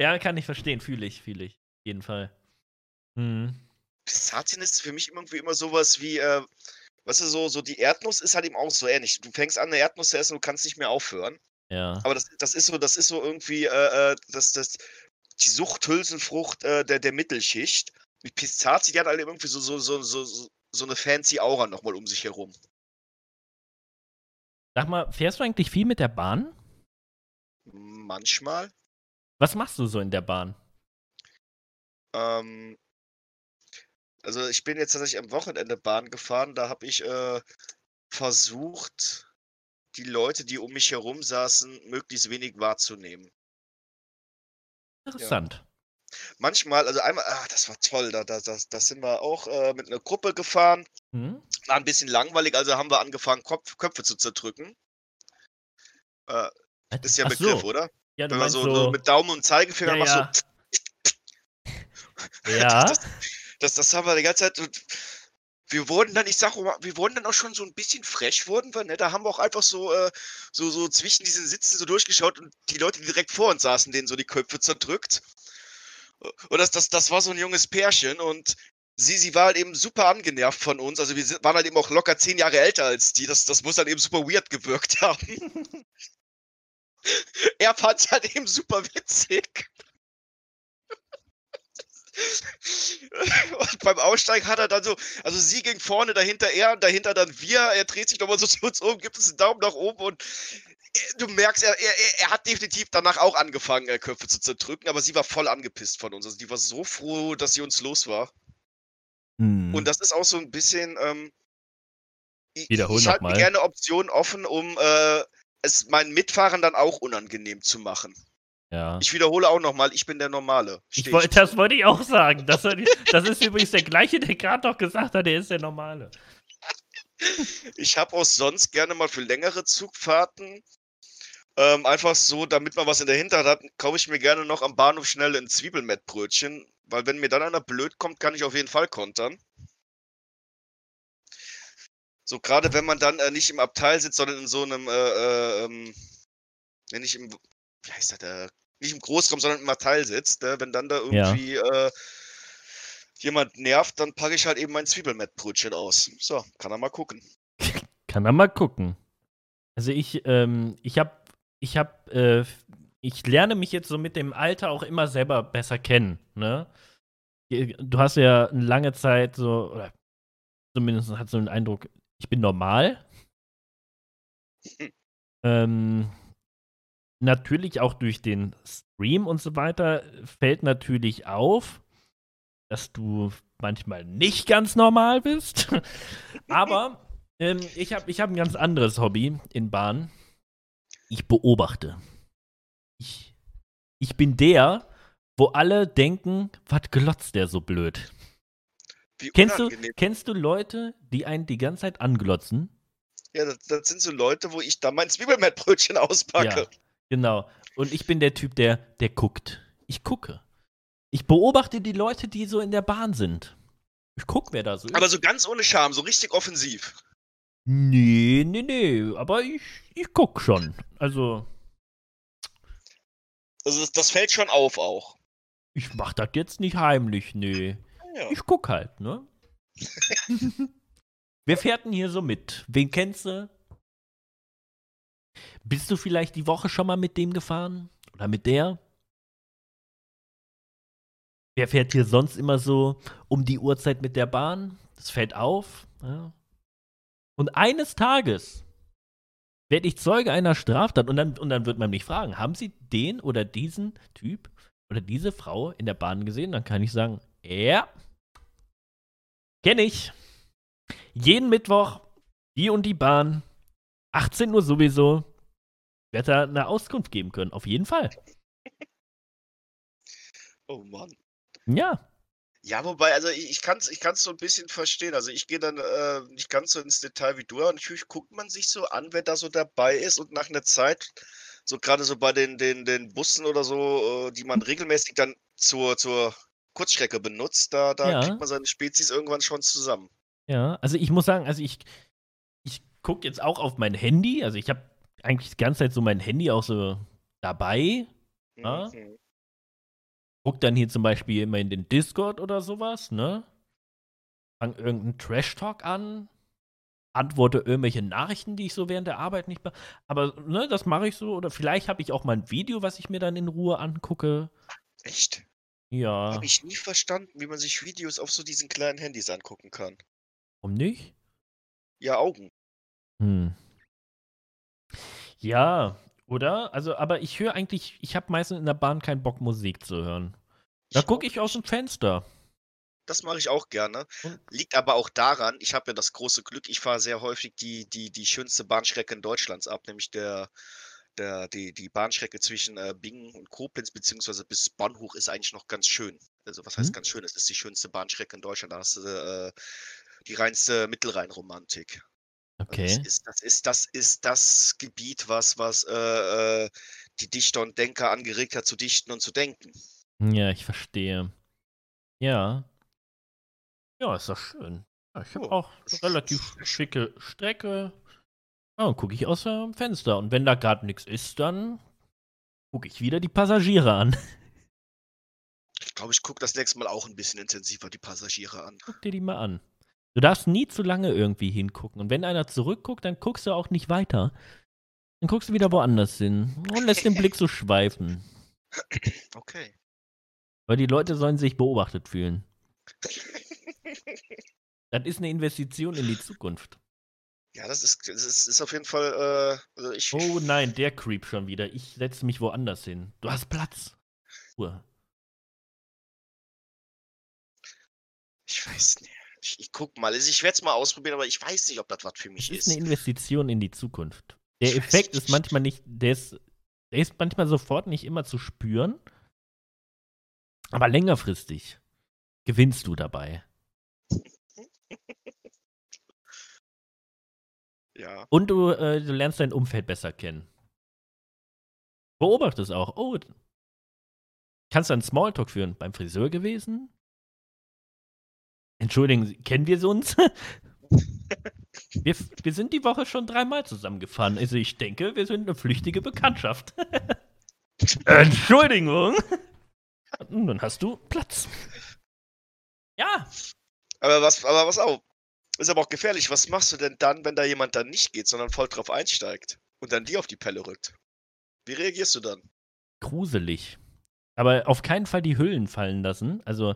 ja, kann ich verstehen, fühle ich, fühle ich. Auf jeden Fall. Hm. Pistazien ist für mich irgendwie immer sowas wie, äh, weißt du, so, so die Erdnuss ist halt eben auch so ähnlich. Du fängst an, eine Erdnuss zu essen, du kannst nicht mehr aufhören. Ja. Aber das, das ist so, das ist so irgendwie, äh, äh, das, das, die Suchthülsenfrucht äh, der, der Mittelschicht. Mit Pistazie, die hat halt irgendwie so, so, so, so, so, so eine fancy Aura nochmal um sich herum. Sag mal, fährst du eigentlich viel mit der Bahn? Manchmal. Was machst du so in der Bahn? Ähm, also ich bin jetzt tatsächlich am Wochenende Bahn gefahren, da habe ich äh, versucht, die Leute, die um mich herum saßen, möglichst wenig wahrzunehmen. Interessant. Manchmal, also einmal, ah, das war toll, da, da, da, da sind wir auch äh, mit einer Gruppe gefahren, Hm? war ein bisschen langweilig, also haben wir angefangen, Kopf, Köpfe zu zerdrücken. Äh, das ist ja ein Ach Begriff, so. oder? Ja, du Wenn man so, so, so mit Daumen und Zeigefinger Ja, macht, ja. so, ja. das, das, das haben wir die ganze Zeit. Wir wurden dann, ich sag mal, wir wurden dann auch schon so ein bisschen frech, wurden wir, ne? Da haben wir auch einfach so, äh, so, so zwischen diesen Sitzen so durchgeschaut und die Leute, die direkt vor uns saßen, denen so die Köpfe zerdrückt. Und das, das, das war so ein junges Pärchen und sie, sie war halt eben super angenervt von uns. Also wir sind, waren halt eben auch locker zehn Jahre älter als die. Das, das muss halt eben super weird gewirkt haben. er fand es halt eben super witzig. Und beim Aussteigen hat er dann so, also sie ging vorne, dahinter er dahinter dann wir. Er dreht sich nochmal so zu uns um, gibt es einen Daumen nach oben und äh, du merkst, er, er, er- hat definitiv danach auch angefangen, äh, Köpfe zu zerdrücken, aber sie war voll angepisst von uns. Also die war so froh, dass sie uns los war. Hm. Und das ist auch so ein bisschen, ähm, ich, Wiederhol ich halte mir gerne Optionen offen, um äh, es meinen Mitfahrern dann auch unangenehm zu machen. ja. Ich wiederhole auch nochmal, ich bin der Normale. Ich Steh wollte, das wollte ich auch sagen. Das, das ist übrigens der gleiche, der gerade noch gesagt hat, der ist der Normale. Ich habe auch sonst gerne mal für längere Zugfahrten, ähm, einfach so, damit man was in der Hinterhand hat, kaufe ich mir gerne noch am Bahnhof schnell ein Zwiebelmettbrötchen, weil wenn mir dann einer blöd kommt, kann ich auf jeden Fall kontern. So, gerade wenn man dann äh, nicht im Abteil sitzt, sondern in so einem, äh, äh, ähm, ja, nicht im, wie heißt das, äh, nicht im Großraum, sondern im Abteil sitzt, ne? wenn dann da Ja. irgendwie äh, jemand nervt, dann packe ich halt eben mein Zwiebelmettbrötchen aus. So, kann er mal gucken. Kann er mal gucken. Also ich, ähm, ich hab, ich hab, äh, ich lerne mich jetzt so mit dem Alter auch immer selber besser kennen, ne? Du hast ja eine lange Zeit so, oder zumindest hat so den Eindruck, ich bin normal. ähm, natürlich auch durch den Stream und so weiter fällt natürlich auf, dass du manchmal nicht ganz normal bist. Aber ähm, ich habe ich hab ein ganz anderes Hobby in Bahn. Ich beobachte. Ich, ich bin der, wo alle denken, was glotzt der so blöd? Wie Kennst du, kennst du Leute, die einen die ganze Zeit anglotzen? Ja, das, das sind so Leute, wo ich dann mein Zwiebelmettbrötchen auspacke. Ja. Genau. Und ich bin der Typ, der, der guckt. Ich gucke. Ich beobachte die Leute, die so in der Bahn sind. Ich guck, wer da so ist. Aber so ganz ohne Scham, so richtig offensiv. Nee, nee, nee. Aber ich, ich guck schon. Also, Also das, das fällt schon auf auch. ich mach das jetzt nicht heimlich, nee. Ja. Ich guck halt, ne? Wer fährt denn hier so mit? Wen kennst du? Bist du vielleicht die Woche schon mal mit dem gefahren? Oder mit der? Wer fährt hier sonst immer so um die Uhrzeit mit der Bahn? Das fällt auf. Ja. Und eines Tages werde ich Zeuge einer Straftat und dann, und dann wird man mich fragen, haben Sie den oder diesen Typ oder diese Frau in der Bahn gesehen? Dann kann ich sagen, ja, kenne ich. Jeden Mittwoch, die und die Bahn, 18 Uhr sowieso, wird da eine Auskunft geben können, auf jeden Fall. Oh Mann. Ja. Ja, wobei, also ich, ich kann es ich kann's so ein bisschen verstehen. Also ich gehe dann äh, nicht ganz so ins Detail wie du, aber natürlich guckt man sich so an, wer da so dabei ist und nach einer Zeit, so gerade so bei den, den, den Bussen oder so, äh, die man regelmäßig dann zur, zur Kurzstrecke benutzt, da, da Ja. kriegt man seine Spezies irgendwann schon zusammen. Ja, also ich muss sagen, also ich, ich gucke jetzt auch auf mein Handy. Also ich habe eigentlich die ganze Zeit so mein Handy auch so dabei. Ja. Mhm. Guck dann hier zum Beispiel immer in den Discord oder sowas, ne? Fang irgendeinen Trash-Talk an. Antworte irgendwelche Nachrichten, die ich so während der Arbeit nicht be Aber, ne, das mache ich so. Oder vielleicht habe ich auch mal ein Video, was ich mir dann in Ruhe angucke. Echt? Ja. Habe ich nie verstanden, wie man sich Videos auf so diesen kleinen Handys angucken kann. Warum nicht? Ja, Augen. Hm. Ja, oder? Also, aber ich höre eigentlich, ich habe meistens in der Bahn keinen Bock, Musik zu hören. Da gucke ich aus dem Fenster. Das mache ich auch gerne. Liegt aber auch daran, ich habe ja das große Glück, ich fahre sehr häufig die, die, die schönste Bahnstrecke in Deutschlands ab, nämlich der, der, die, die Bahnstrecke zwischen äh, Bingen und Koblenz, beziehungsweise bis Bonn hoch ist eigentlich noch ganz schön. Also was heißt Mhm. ganz schön? Es ist die schönste Bahnstrecke in Deutschland. Da hast du äh, die reinste Mittelrheinromantik. Also Okay. Das ist, das ist, das ist das Gebiet, was, was äh, äh, die Dichter und Denker angeregt hat, zu dichten und zu denken. Ja, ich verstehe. Ja. Ja, ist doch schön. Ich habe Oh, auch relativ schicke Strecke. Ja, dann gucke ich aus dem Fenster. Und wenn da gerade nichts ist, dann gucke ich wieder die Passagiere an. Ich glaube, ich gucke das nächste Mal auch ein bisschen intensiver die Passagiere an. Guck dir die mal an. Du darfst nie zu lange irgendwie hingucken. Und wenn einer zurückguckt, dann guckst du auch nicht weiter. Dann guckst du wieder woanders hin und lässt den Blick so schweifen. Okay. Weil die Leute sollen sich beobachtet fühlen. Das ist eine Investition in die Zukunft. Ja, das ist, das ist, ist auf jeden Fall. Äh, also ich, Oh nein, der Creep schon wieder. Ich setze mich woanders hin. Du hast Platz. Ruhe. ich weiß nicht. Ich, ich guck mal. Also ich werde es mal ausprobieren, aber ich weiß nicht, ob das was für Das mich ist ist. eine Investition in die Zukunft. Der Ich Effekt ist manchmal nicht, der ist, der ist manchmal sofort nicht immer zu spüren. Aber längerfristig gewinnst du dabei. Ja. Und du, äh, du lernst dein Umfeld besser kennen. Beobachtest auch. Oh, kannst du einen Smalltalk führen? Beim Friseur gewesen? Entschuldigen Sie, kennen wir uns? wir, wir sind die Woche schon dreimal zusammengefahren. Also ich denke, wir sind eine flüchtige Bekanntschaft. Entschuldigung. Dann hast du Platz. Ja, Aber was, aber was auch. Ist aber auch gefährlich. Was machst du denn dann, wenn da jemand dann nicht geht, sondern voll drauf einsteigt und dann dir auf die Pelle rückt? Wie reagierst du dann? gruselig. Aber auf keinen Fall die Hüllen fallen lassen. Also.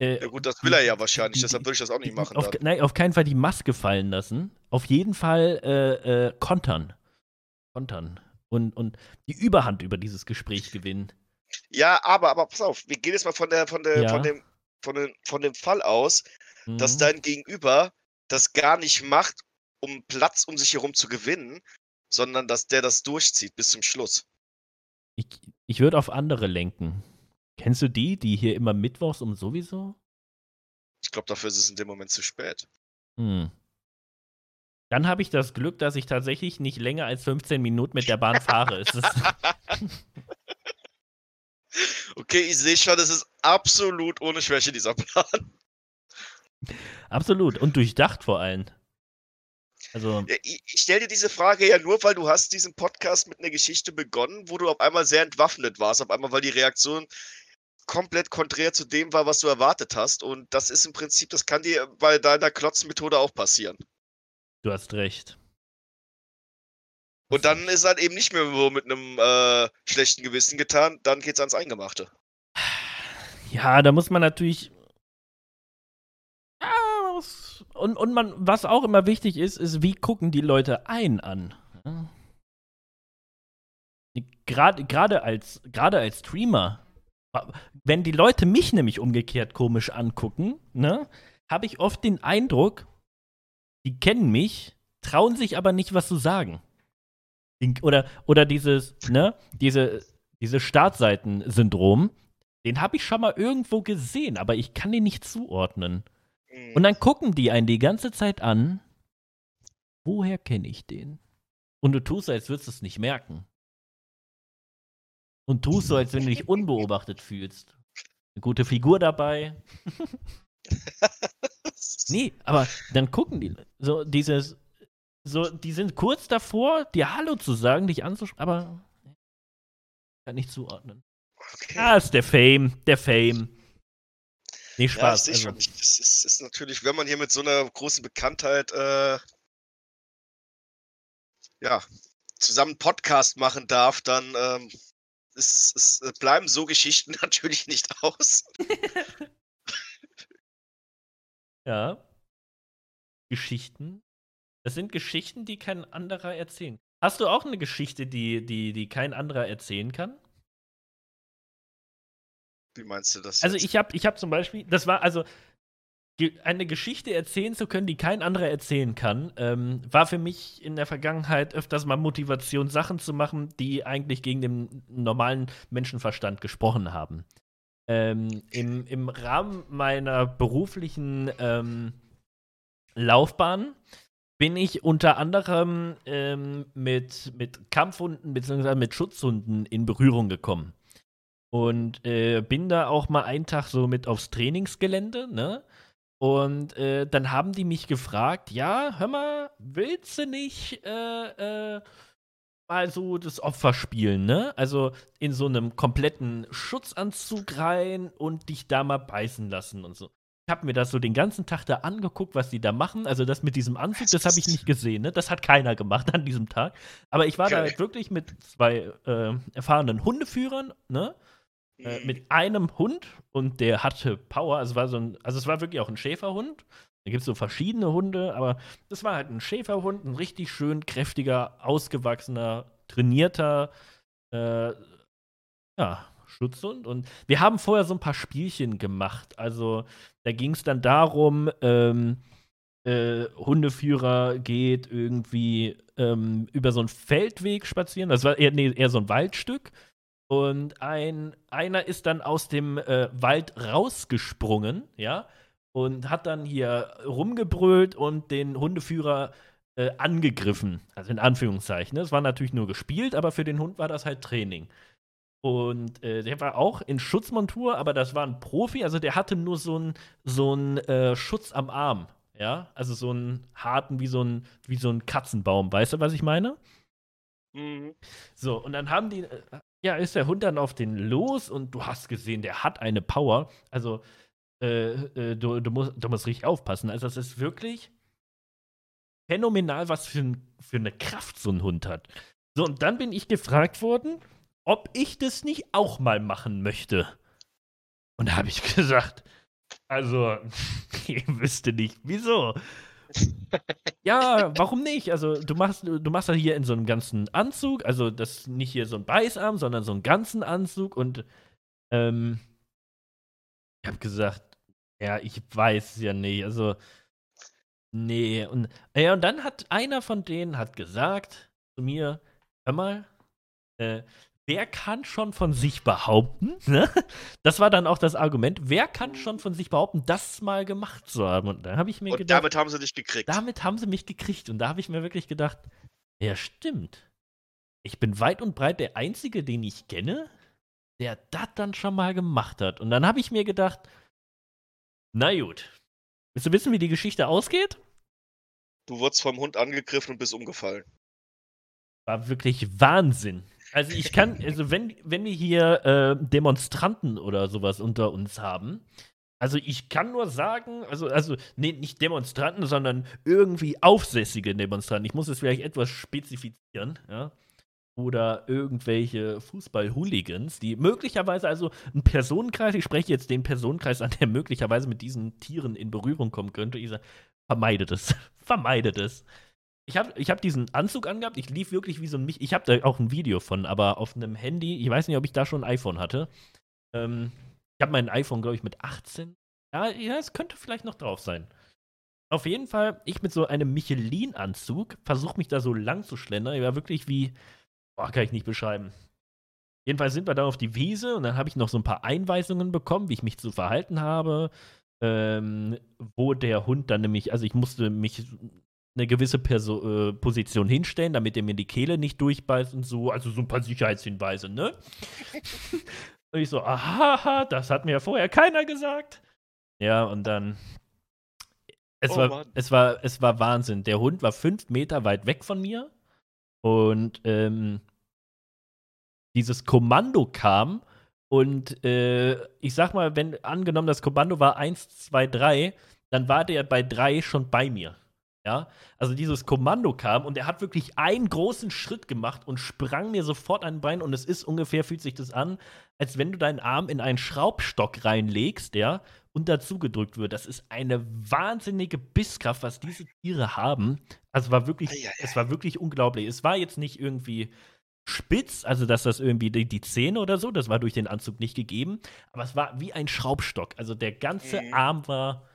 Äh, Ja gut, das will er ja wahrscheinlich, die- deshalb würde ich das auch nicht machen. Auf, nein, auf keinen Fall die Maske fallen lassen. Auf jeden Fall äh, äh, kontern. Kontern. Und, und die Überhand über dieses Gespräch gewinnen. Ja, aber, aber pass auf, wir gehen jetzt mal von der, von der, Ja. von dem, von dem, von dem Fall aus, dass Mhm. dein Gegenüber das gar nicht macht, um Platz um sich herum zu gewinnen, sondern dass der das durchzieht bis zum Schluss. Ich, ich würde auf andere lenken. Kennst du die, die hier immer mittwochs um sowieso? Ich glaube, dafür ist es in dem Moment zu spät. Hm. Dann habe ich das Glück, dass ich tatsächlich nicht länger als 15 Minuten mit der Bahn fahre. Okay, ich sehe schon, es ist absolut ohne Schwäche dieser Plan. Absolut. Und durchdacht vor allem. Also, Ja, Ich, ich stelle dir diese Frage ja nur, weil du hast diesen Podcast mit einer Geschichte begonnen, wo du auf einmal sehr entwaffnet warst, auf einmal, weil die Reaktion komplett konträr zu dem war, was du erwartet hast. Und das ist im Prinzip, das kann dir bei deiner Klotzmethode auch passieren. du hast recht. Und dann ist halt eben nicht mehr so mit einem äh, schlechten Gewissen getan, dann geht's ans Eingemachte. Ja, da muss man natürlich. Muss- Und, und man, was auch immer wichtig ist, ist, wie gucken die Leute einen an? Gerade gerade als, als Streamer, wenn die Leute mich nämlich umgekehrt komisch angucken, ne, habe ich oft den Eindruck, die kennen mich, trauen sich aber nicht, was zu sagen. Oder, oder dieses, ne, diese, diese Startseiten-Syndrom. den habe ich schon mal irgendwo gesehen, aber ich kann den nicht zuordnen. Mhm. Und dann gucken die einen die ganze Zeit an. Woher kenne ich den? Und du tust so, als würdest du es nicht merken. Und tust so, als wenn du dich unbeobachtet fühlst. Eine gute Figur dabei. nee, aber dann gucken die so dieses so die sind kurz davor, dir Hallo zu sagen, dich anzuschauen, aber kann nicht zuordnen. Okay. Ah, ist der Fame, der Fame. Nee, Spaß. Ja, also. das ist, ist, ist, natürlich, wenn man hier mit so einer großen Bekanntheit äh, ja, zusammen Podcast machen darf, dann ähm, es, es, bleiben so Geschichten natürlich nicht aus. ja. Geschichten. Das sind Geschichten, die kein anderer erzählen. Hast du auch eine Geschichte, die, die, die kein anderer erzählen kann? Wie meinst du das? Also jetzt? Ich habe ich hab zum Beispiel, das war also eine Geschichte erzählen zu können, die kein anderer erzählen kann, ähm, war für mich in der Vergangenheit öfters mal Motivation, Sachen zu machen, die eigentlich gegen den normalen Menschenverstand gesprochen haben. Ähm, im, Im Rahmen meiner beruflichen ähm, Laufbahn bin ich unter anderem ähm, mit, mit Kampfhunden bzw. mit Schutzhunden in Berührung gekommen. Und äh, bin da auch mal einen Tag so mit aufs Trainingsgelände, ne? Und äh, dann haben die mich gefragt, ja, hör mal, willst du nicht äh, äh, mal so das Opfer spielen, ne? Also in so einem kompletten Schutzanzug rein und dich da mal beißen lassen und so habe mir das so den ganzen Tag da angeguckt, was die da machen. Also das mit diesem Anzug, das habe ich nicht gesehen. Ne? Das hat keiner gemacht an diesem Tag. Aber ich war okay. da wirklich mit zwei äh, erfahrenen Hundeführern, ne? Äh, mhm. mit einem Hund und der hatte Power. Also war so ein, also es war wirklich auch ein Schäferhund. Da gibt es so verschiedene Hunde, aber das war halt ein Schäferhund, ein richtig schön kräftiger, ausgewachsener, trainierter, äh, ja, Schutzhund. Und wir haben vorher so ein paar Spielchen gemacht. Also da ging es dann darum, ähm, äh, Hundeführer geht irgendwie ähm, über so einen Feldweg spazieren. Das war eher, nee, eher so ein Waldstück. Und ein, einer ist dann aus dem äh, Wald rausgesprungen, ja, und hat dann hier rumgebrüllt und den Hundeführer äh, angegriffen. Also in Anführungszeichen. Es war natürlich nur gespielt, aber für den Hund war das halt Training. Und äh, der war auch in Schutzmontur, aber das war ein Profi, also der hatte nur so einen so äh, Schutz am Arm, ja, also so einen harten wie so ein wie so ein Katzenbaum, weißt du, was ich meine? Mhm. So und dann haben die, äh, ja, ist der Hund dann auf den los und du hast gesehen, der hat eine Power, also äh, äh, du, du, musst, du musst richtig aufpassen, also das ist wirklich phänomenal, was für, für eine Kraft so ein Hund hat. So und dann bin ich gefragt worden ob ich das nicht auch mal machen möchte. Und da habe ich gesagt, also, ich wüsste nicht, wieso. Ja, warum nicht? Also, du machst, du machst das hier in so einem ganzen Anzug, also das nicht hier so ein Beißarm, sondern so einen ganzen Anzug und ähm, ich habe gesagt, ja, ich weiß ja nicht, also nee und ja, und dann hat einer von denen hat gesagt zu mir, hör mal, äh, wer kann schon von sich behaupten, ne? das war dann auch das Argument, wer kann schon von sich behaupten, das mal gemacht zu haben? Und da habe ich mir und gedacht. damit haben sie dich gekriegt. Damit haben sie mich gekriegt. Und da habe ich mir wirklich gedacht, ja, stimmt. Ich bin weit und breit der Einzige, den ich kenne, der das dann schon mal gemacht hat. Und dann habe ich mir gedacht, na gut. Willst du wissen, wie die Geschichte ausgeht? Du wurdest vom Hund angegriffen und bist umgefallen. War wirklich Wahnsinn. Also ich kann, also wenn, wenn wir hier äh, Demonstranten oder sowas unter uns haben, also ich kann nur sagen, also, also nee, nicht Demonstranten, sondern irgendwie aufsässige Demonstranten. Ich muss es vielleicht etwas spezifizieren, ja. Oder irgendwelche Fußball-Hooligans, die möglicherweise, also ein Personenkreis, ich spreche jetzt den Personenkreis an, der möglicherweise mit diesen Tieren in Berührung kommen könnte. Ich sage, vermeidet es. vermeidet es ich habe ich hab diesen Anzug angehabt, ich lief wirklich wie so ein Mich. Ich habe da auch ein Video von, aber auf einem Handy, ich weiß nicht, ob ich da schon ein iPhone hatte. Ähm, ich habe mein iPhone, glaube ich, mit 18. Ja, ja, es könnte vielleicht noch drauf sein. Auf jeden Fall, ich mit so einem Michelin-Anzug versuche mich da so lang zu schlendern. Ich war wirklich wie, boah, kann ich nicht beschreiben. jedenfalls sind wir dann auf die Wiese und dann habe ich noch so ein paar Einweisungen bekommen, wie ich mich zu verhalten habe. Ähm, wo der Hund dann nämlich, also ich musste mich eine gewisse Perso äh, Position hinstellen, damit er mir die Kehle nicht durchbeißt und so. Also so ein paar Sicherheitshinweise, ne? und ich so, aha, das hat mir ja vorher keiner gesagt. Ja, und dann. Es, oh, war, es, war, es war Wahnsinn. Der Hund war fünf Meter weit weg von mir. Und ähm, dieses Kommando kam. Und äh, ich sag mal, wenn angenommen das Kommando war 1, 2, 3, dann war der bei 3 schon bei mir. Ja, also dieses Kommando kam und er hat wirklich einen großen Schritt gemacht und sprang mir sofort an den Bein und es ist ungefähr, fühlt sich das an, als wenn du deinen Arm in einen Schraubstock reinlegst, ja, und dazu gedrückt wird. Das ist eine wahnsinnige Bisskraft, was diese Tiere haben. Also war wirklich, es war wirklich unglaublich. Es war jetzt nicht irgendwie spitz, also dass das irgendwie die, die Zähne oder so, das war durch den Anzug nicht gegeben, aber es war wie ein Schraubstock. Also der ganze mhm. Arm war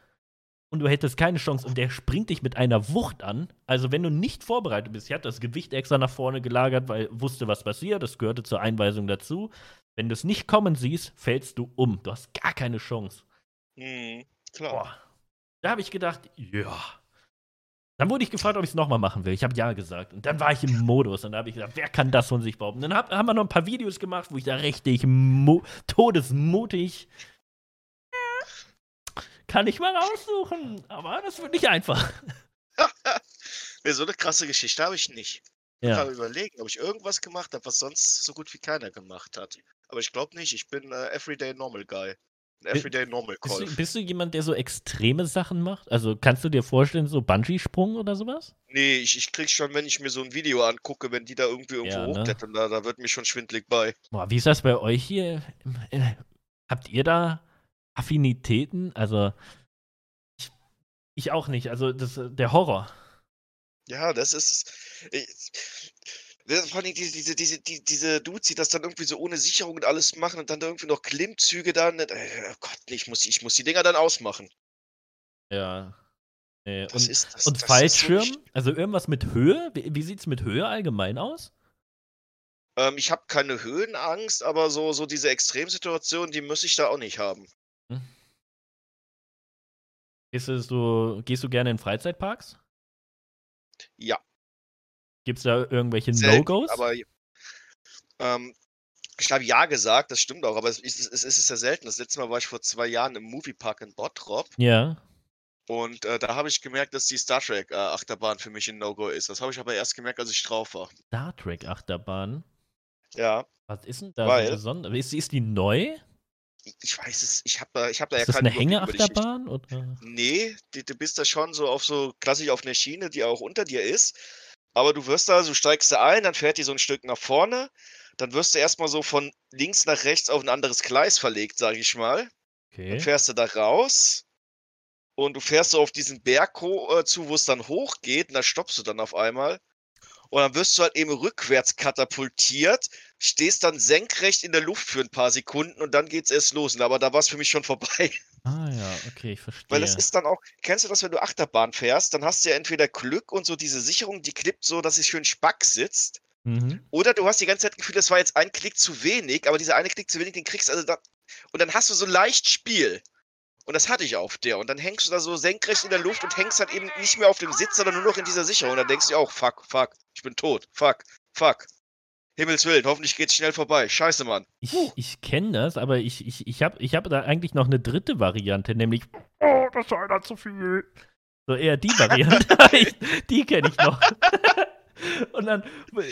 und du hättest keine Chance und der springt dich mit einer Wucht an. Also wenn du nicht vorbereitet bist, ich hatte das Gewicht extra nach vorne gelagert, weil wusste, was passiert, das gehörte zur Einweisung dazu. Wenn du es nicht kommen siehst, fällst du um. Du hast gar keine Chance. Mhm, klar. Boah. Da habe ich gedacht, ja. Dann wurde ich gefragt, ob ich es nochmal machen will. Ich habe ja gesagt. Und dann war ich im Modus. Und da habe ich gedacht, wer kann das von sich behaupten? Dann hab, haben wir noch ein paar Videos gemacht, wo ich da richtig todesmutig kann ich mal raussuchen, aber das wird nicht einfach. nee, so eine krasse Geschichte habe ich nicht. Ich kann überlegen, ob ich irgendwas gemacht habe, was sonst so gut wie keiner gemacht hat. Aber ich glaube nicht, ich bin äh, Everyday Normal Guy. Ein Everyday Normal Call. Bist, bist, du jemand, der so extreme Sachen macht? Also kannst du dir vorstellen, so Bungee-Sprung oder sowas? Nee, ich, ich krieg schon, wenn ich mir so ein Video angucke, wenn die da irgendwie irgendwo ja, ne? hochklettern, da, da wird mir schon schwindlig bei. Boah, wie ist das bei euch hier? Habt ihr da Affinitäten, also ich, ich auch nicht. Also das, der Horror. Ja, das ist. Ich, vor allem diese, diese, diese, die, diese Dudes, die das dann irgendwie so ohne Sicherung und alles machen und dann irgendwie noch Klimmzüge dann. Äh, oh Gott, ich muss, ich muss die Dinger dann ausmachen. Ja. Nee. Das und ist, das, und das Fallschirm? So also irgendwas mit Höhe? Wie, wie sieht es mit Höhe allgemein aus? Ähm, ich habe keine Höhenangst, aber so, so diese Extremsituationen, die muss ich da auch nicht haben. Hm. Gehst du, so, gehst du gerne in Freizeitparks? Ja. Gibt es da irgendwelche No-Gos? Aber ähm, ich habe ja gesagt, das stimmt auch, aber es, es, es, ist ja selten. Das letzte Mal war ich vor zwei Jahren im Moviepark in Bottrop. Ja. Und äh, da habe ich gemerkt, dass die Star Trek äh, Achterbahn für mich ein No-Go ist. Das habe ich aber erst gemerkt, als ich drauf war. Star Trek Achterbahn? Ja. Was ist denn da Weil, so besonders? Ist, ist die neu? Ich weiß es, ich habe da, ich hab da ist ja keine. Ist das eine Hängeachterbahn? Oder? Nee, du, du bist da schon so auf so, klassisch auf einer Schiene, die auch unter dir ist. Aber du wirst da, du steigst da ein, dann fährt die so ein Stück nach vorne. Dann wirst du erstmal so von links nach rechts auf ein anderes Gleis verlegt, sage ich mal. Okay. Dann fährst du da raus. Und du fährst so auf diesen Berg äh, zu, wo es dann hochgeht. Und da stoppst du dann auf einmal. Und dann wirst du halt eben rückwärts katapultiert, stehst dann senkrecht in der Luft für ein paar Sekunden und dann geht's erst los. Aber da war es für mich schon vorbei. Ah ja, okay, ich verstehe. Weil das ist dann auch, kennst du das, wenn du Achterbahn fährst, dann hast du ja entweder Glück und so diese Sicherung, die klippt so, dass sie schön spack sitzt. Mhm. Oder du hast die ganze Zeit das Gefühl, das war jetzt ein Klick zu wenig, aber dieser eine Klick zu wenig, den kriegst du also da. Und dann hast du so leicht Spiel. Und das hatte ich auf der. Und dann hängst du da so senkrecht in der Luft und hängst halt eben nicht mehr auf dem Sitz, sondern nur noch in dieser Sicherung. Und dann denkst du dir auch, fuck, fuck, ich bin tot. Fuck, fuck. Himmels Willen, hoffentlich geht's schnell vorbei. Scheiße, Mann. Ich, ich kenne das, aber ich, ich, ich habe ich hab da eigentlich noch eine dritte Variante, nämlich, oh, das war einer zu viel. So eher die Variante. die kenne ich noch. Und dann,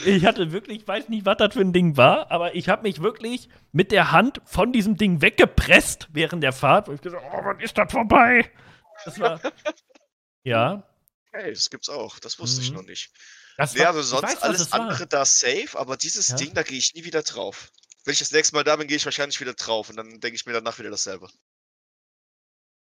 ich hatte wirklich, ich weiß nicht, was das für ein Ding war, aber ich habe mich wirklich mit der Hand von diesem Ding weggepresst während der Fahrt. Und ich gesagt, oh, wann ist das vorbei? Das war, ja. Hey, das gibt's auch. Das wusste mhm. ich noch nicht. Das nee, also sonst weiß, alles andere war. da safe, aber dieses ja? Ding, da gehe ich nie wieder drauf. Wenn ich das nächste Mal da bin, gehe ich wahrscheinlich wieder drauf und dann denke ich mir danach wieder dasselbe.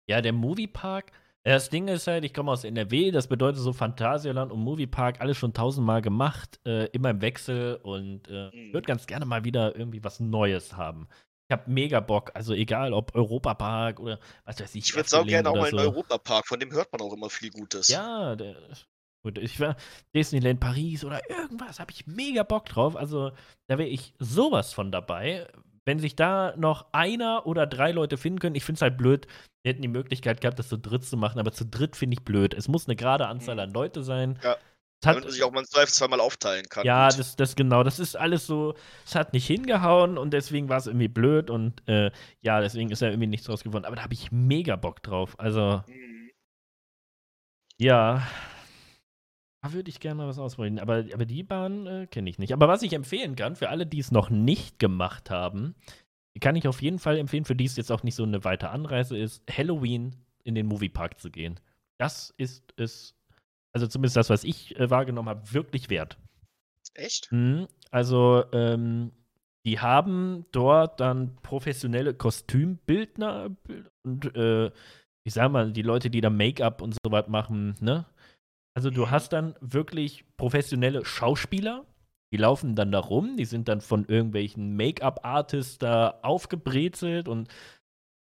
Ja, der Moviepark, das Ding ist halt, ich komme aus NRW, das bedeutet so Phantasialand und Moviepark, alles schon tausendmal gemacht, äh, immer im Wechsel und äh, mhm. würde ganz gerne mal wieder irgendwie was Neues haben. Ich habe mega Bock, also egal ob Europapark oder was weiß ich. Ich würde auch gerne auch mal in so. Europapark, von dem hört man auch immer viel Gutes. Ja, der, Gut, ich war Disneyland Paris oder irgendwas, habe ich mega Bock drauf. Also, da wäre ich sowas von dabei. Wenn sich da noch einer oder drei Leute finden können, ich finde es halt blöd, wir hätten die Möglichkeit gehabt, das zu dritt zu machen, aber zu dritt finde ich blöd. Es muss eine gerade Anzahl mhm. an Leute sein. Ja. Hat, damit man sich auch mal im zweimal aufteilen kann. Ja, das, das genau, das ist alles so, es hat nicht hingehauen und deswegen war es irgendwie blöd und äh, ja, deswegen ist ja irgendwie nichts draus geworden. Aber da habe ich mega Bock drauf. Also, mhm. ja, würde ich gerne mal was ausprobieren. Aber, aber die Bahn äh, kenne ich nicht. Aber was ich empfehlen kann, für alle, die es noch nicht gemacht haben, kann ich auf jeden Fall empfehlen, für die es jetzt auch nicht so eine weite Anreise ist, Halloween in den Moviepark zu gehen. Das ist es also zumindest das, was ich äh, wahrgenommen habe, wirklich wert. Echt? Mhm. Also, ähm, die haben dort dann professionelle Kostümbildner und äh, ich sag mal, die Leute, die da Make-up und so was machen, ne? Also du mhm. hast dann wirklich professionelle Schauspieler, die laufen dann da rum, die sind dann von irgendwelchen Make-up-Artists da aufgebrezelt und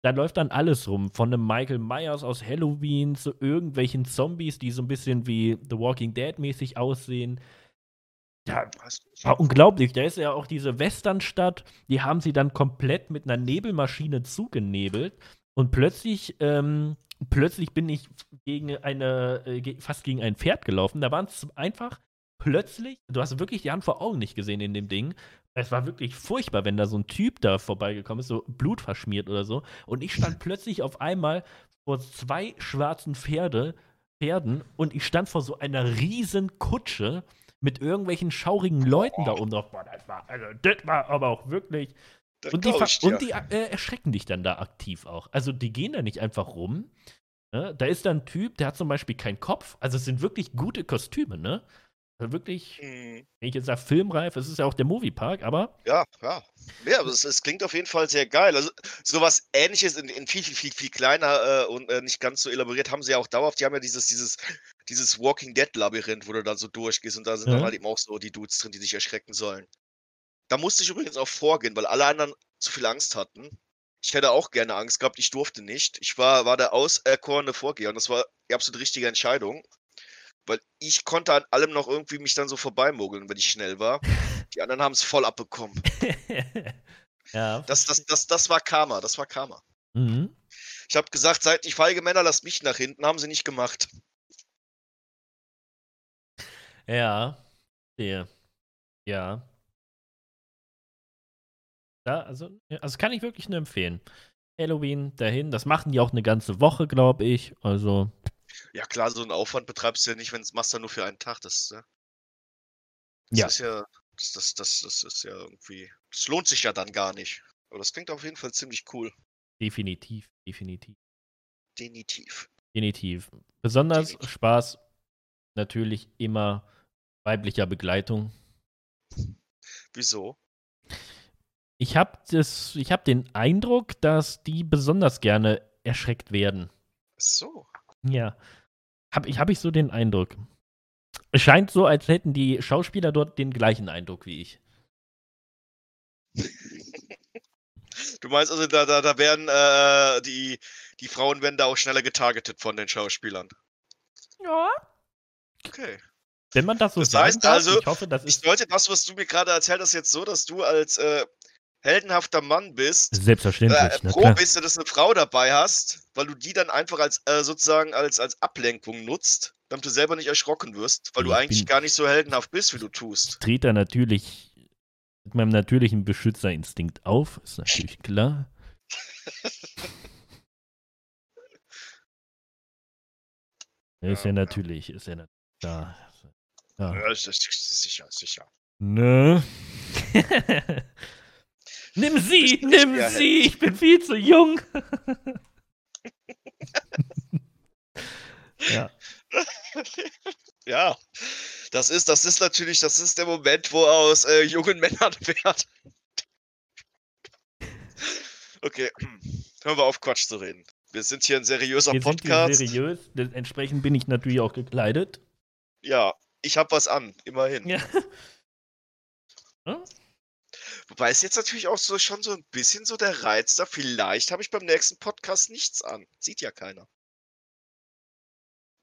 da läuft dann alles rum. Von einem Michael Myers aus Halloween zu irgendwelchen Zombies, die so ein bisschen wie The Walking Dead mäßig aussehen. Ja, war unglaublich. Da ist ja auch diese Westernstadt, die haben sie dann komplett mit einer Nebelmaschine zugenebelt. Und plötzlich, ähm, plötzlich bin ich gegen eine, äh, fast gegen ein Pferd gelaufen. Da waren es einfach plötzlich, du hast wirklich die Hand vor Augen nicht gesehen in dem Ding. Es war wirklich furchtbar, wenn da so ein Typ da vorbeigekommen ist, so blutverschmiert oder so. Und ich stand plötzlich auf einmal vor zwei schwarzen Pferde, Pferden und ich stand vor so einer riesen Kutsche mit irgendwelchen schaurigen Leuten da oben drauf. Boah, das war, also, das war aber auch wirklich. Und die, und die äh, erschrecken dich dann da aktiv auch. Also die gehen da nicht einfach rum. Ne? Da ist da ein Typ, der hat zum Beispiel keinen Kopf. Also es sind wirklich gute Kostüme, ne? Also wirklich, mhm. wenn ich jetzt sage filmreif, es ist ja auch der Moviepark, aber. Ja, ja. Ja, aber es, es, klingt auf jeden Fall sehr geil. Also sowas ähnliches in, in viel, viel, viel, viel kleiner äh, und äh, nicht ganz so elaboriert haben sie ja auch dauerhaft. Die haben ja dieses, dieses, dieses Walking Dead-Labyrinth, wo du dann so durchgehst und da sind mhm. dann halt eben auch so die Dudes drin, die dich erschrecken sollen. Da musste ich übrigens auch vorgehen, weil alle anderen zu viel Angst hatten. Ich hätte auch gerne Angst gehabt, ich durfte nicht. Ich war, war der auserkorene Vorgeher und das war die absolut richtige Entscheidung. Weil ich konnte an allem noch irgendwie mich dann so vorbeimogeln, wenn ich schnell war. Die anderen haben es voll abbekommen. ja. Das, das, das, das war Karma, das war Karma. Mhm. Ich habe gesagt, seid nicht feige Männer, lasst mich nach hinten. Haben sie nicht gemacht. Ja. Ja. Ja. Ja, also, also kann ich wirklich nur empfehlen. Halloween dahin, das machen die auch eine ganze Woche, glaube ich. Also ja klar, so einen Aufwand betreibst du ja nicht, wenn es machst du nur für einen Tag. Das, ne? das ja. ist ja, das, das, das, das ist ja irgendwie, das lohnt sich ja dann gar nicht. Aber das klingt auf jeden Fall ziemlich cool. Definitiv, definitiv. Definitiv. Definitiv. Besonders definitiv. Spaß natürlich immer weiblicher Begleitung. Wieso? Ich habe hab den Eindruck, dass die besonders gerne erschreckt werden. Ach so. Ja. Habe ich, hab ich so den Eindruck. Es scheint so, als hätten die Schauspieler dort den gleichen Eindruck wie ich. Du meinst also, da, da, da werden äh, die, die Frauen werden da auch schneller getargetet von den Schauspielern. Ja. Okay. Wenn man das so das sagen heißt darf, also, ich hoffe, das ist. Ich deute das, was du mir gerade erzählt hast, jetzt so, dass du als äh, heldenhafter Mann bist, Selbstverständlich. Äh, froh bist du, dass du eine Frau dabei hast, weil du die dann einfach als äh, sozusagen als, als Ablenkung nutzt, damit du selber nicht erschrocken wirst, weil ich du eigentlich gar nicht so heldenhaft bist, wie du tust. Tritt da natürlich mit meinem natürlichen Beschützerinstinkt auf, ist natürlich klar. ist ja, ja natürlich, ist ja natürlich klar. Ja, ja ist, ist, ist sicher, sicher. Ne? Nimm sie, nimm sie, ich bin viel zu jung. ja. Ja, das ist, das ist natürlich, das ist der Moment, wo aus äh, jungen Männern wird. Okay, hören wir auf, Quatsch zu reden. Wir sind hier ein seriöser wir Podcast. Sind seriös, entsprechend bin ich natürlich auch gekleidet. Ja, ich habe was an, immerhin. Ja. Hm? Wobei es jetzt natürlich auch so schon so ein bisschen so der Reiz da. Vielleicht habe ich beim nächsten Podcast nichts an. Sieht ja keiner.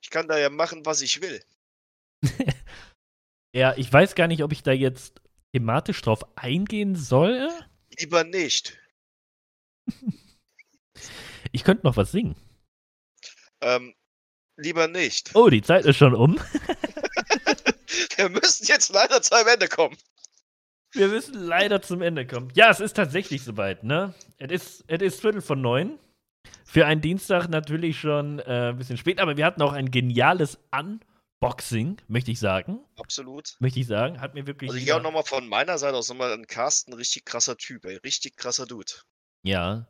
Ich kann da ja machen, was ich will. ja, ich weiß gar nicht, ob ich da jetzt thematisch drauf eingehen soll. Lieber nicht. Ich könnte noch was singen. Ähm, lieber nicht. Oh, die Zeit ist schon um. Wir müssen jetzt leider zum Ende kommen. Wir müssen leider zum Ende kommen. Ja, es ist tatsächlich soweit, ne? Es ist, es ist Viertel von neun. Für einen Dienstag natürlich schon äh, ein bisschen spät, aber wir hatten auch ein geniales Unboxing, möchte ich sagen. Absolut. Möchte ich sagen. Hat mir wirklich. Also hier auch nochmal von meiner Seite aus nochmal ein Carsten, richtig krasser Typ, ey. Richtig krasser Dude. Ja.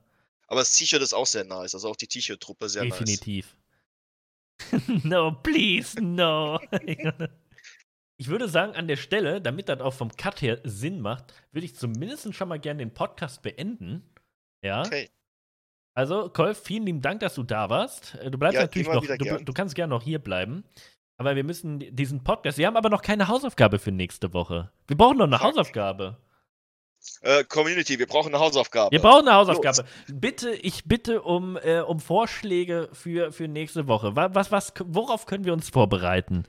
Aber das T-Shirt ist auch sehr nice, also auch die T-Shirt-Truppe sehr Definitiv. nice. Definitiv. no, please, no. ich würde sagen, an der Stelle, damit das auch vom Cut her Sinn macht, würde ich zumindest schon mal gerne den Podcast beenden. Ja. Okay. Also, Kolf, vielen lieben Dank, dass du da warst. Äh, du bleibst ja, natürlich noch, du, du, kannst gerne noch hier bleiben. Aber wir müssen diesen Podcast, wir haben aber noch keine Hausaufgabe für nächste Woche. Wir brauchen noch eine Fuck. Hausaufgabe. Äh, Community, wir brauchen eine Hausaufgabe. Wir brauchen eine Hausaufgabe. Los. Bitte, ich bitte um, äh, um Vorschläge für, für nächste Woche. Was, was, worauf können wir uns vorbereiten?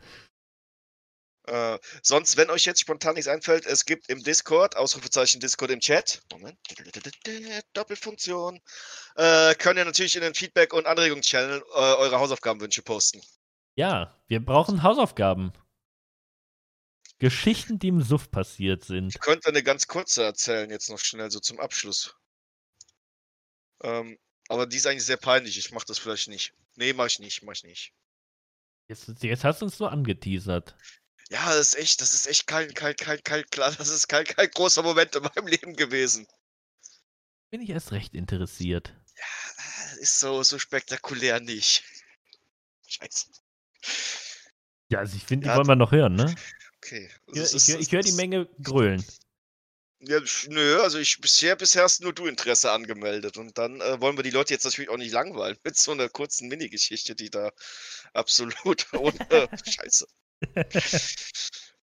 Äh, sonst, wenn euch jetzt spontan nichts einfällt, es gibt im Discord, Ausrufezeichen Discord im Chat, Moment, Doppelfunktion, äh, könnt ihr natürlich in den Feedback- und Anregungschannel äh, eure Hausaufgabenwünsche posten. Ja, wir brauchen Hausaufgaben. Geschichten, die im Suff passiert sind. Ich könnte eine ganz kurze erzählen, jetzt noch schnell, so zum Abschluss. Ähm, aber die ist eigentlich sehr peinlich, ich mach das vielleicht nicht. Nee, mach ich nicht, mach ich nicht. Jetzt, jetzt hast du uns so angeteasert. Ja, das ist echt, das ist echt kein, kein, kein, kein, klar, das ist kein, kein großer Moment in meinem Leben gewesen. Bin ich erst recht interessiert. Ja, ist so, so spektakulär nicht. Scheiße. Ja, also ich finde, die ja, wollen wir noch hören, ne? Okay. Also ich, ich, ich höre die Menge grölen. Ja, nö, also ich bisher, bisher hast nur du Interesse angemeldet und dann äh, wollen wir die Leute jetzt natürlich auch nicht langweilen mit so einer kurzen Mini-Geschichte, die da absolut ohne Scheiße.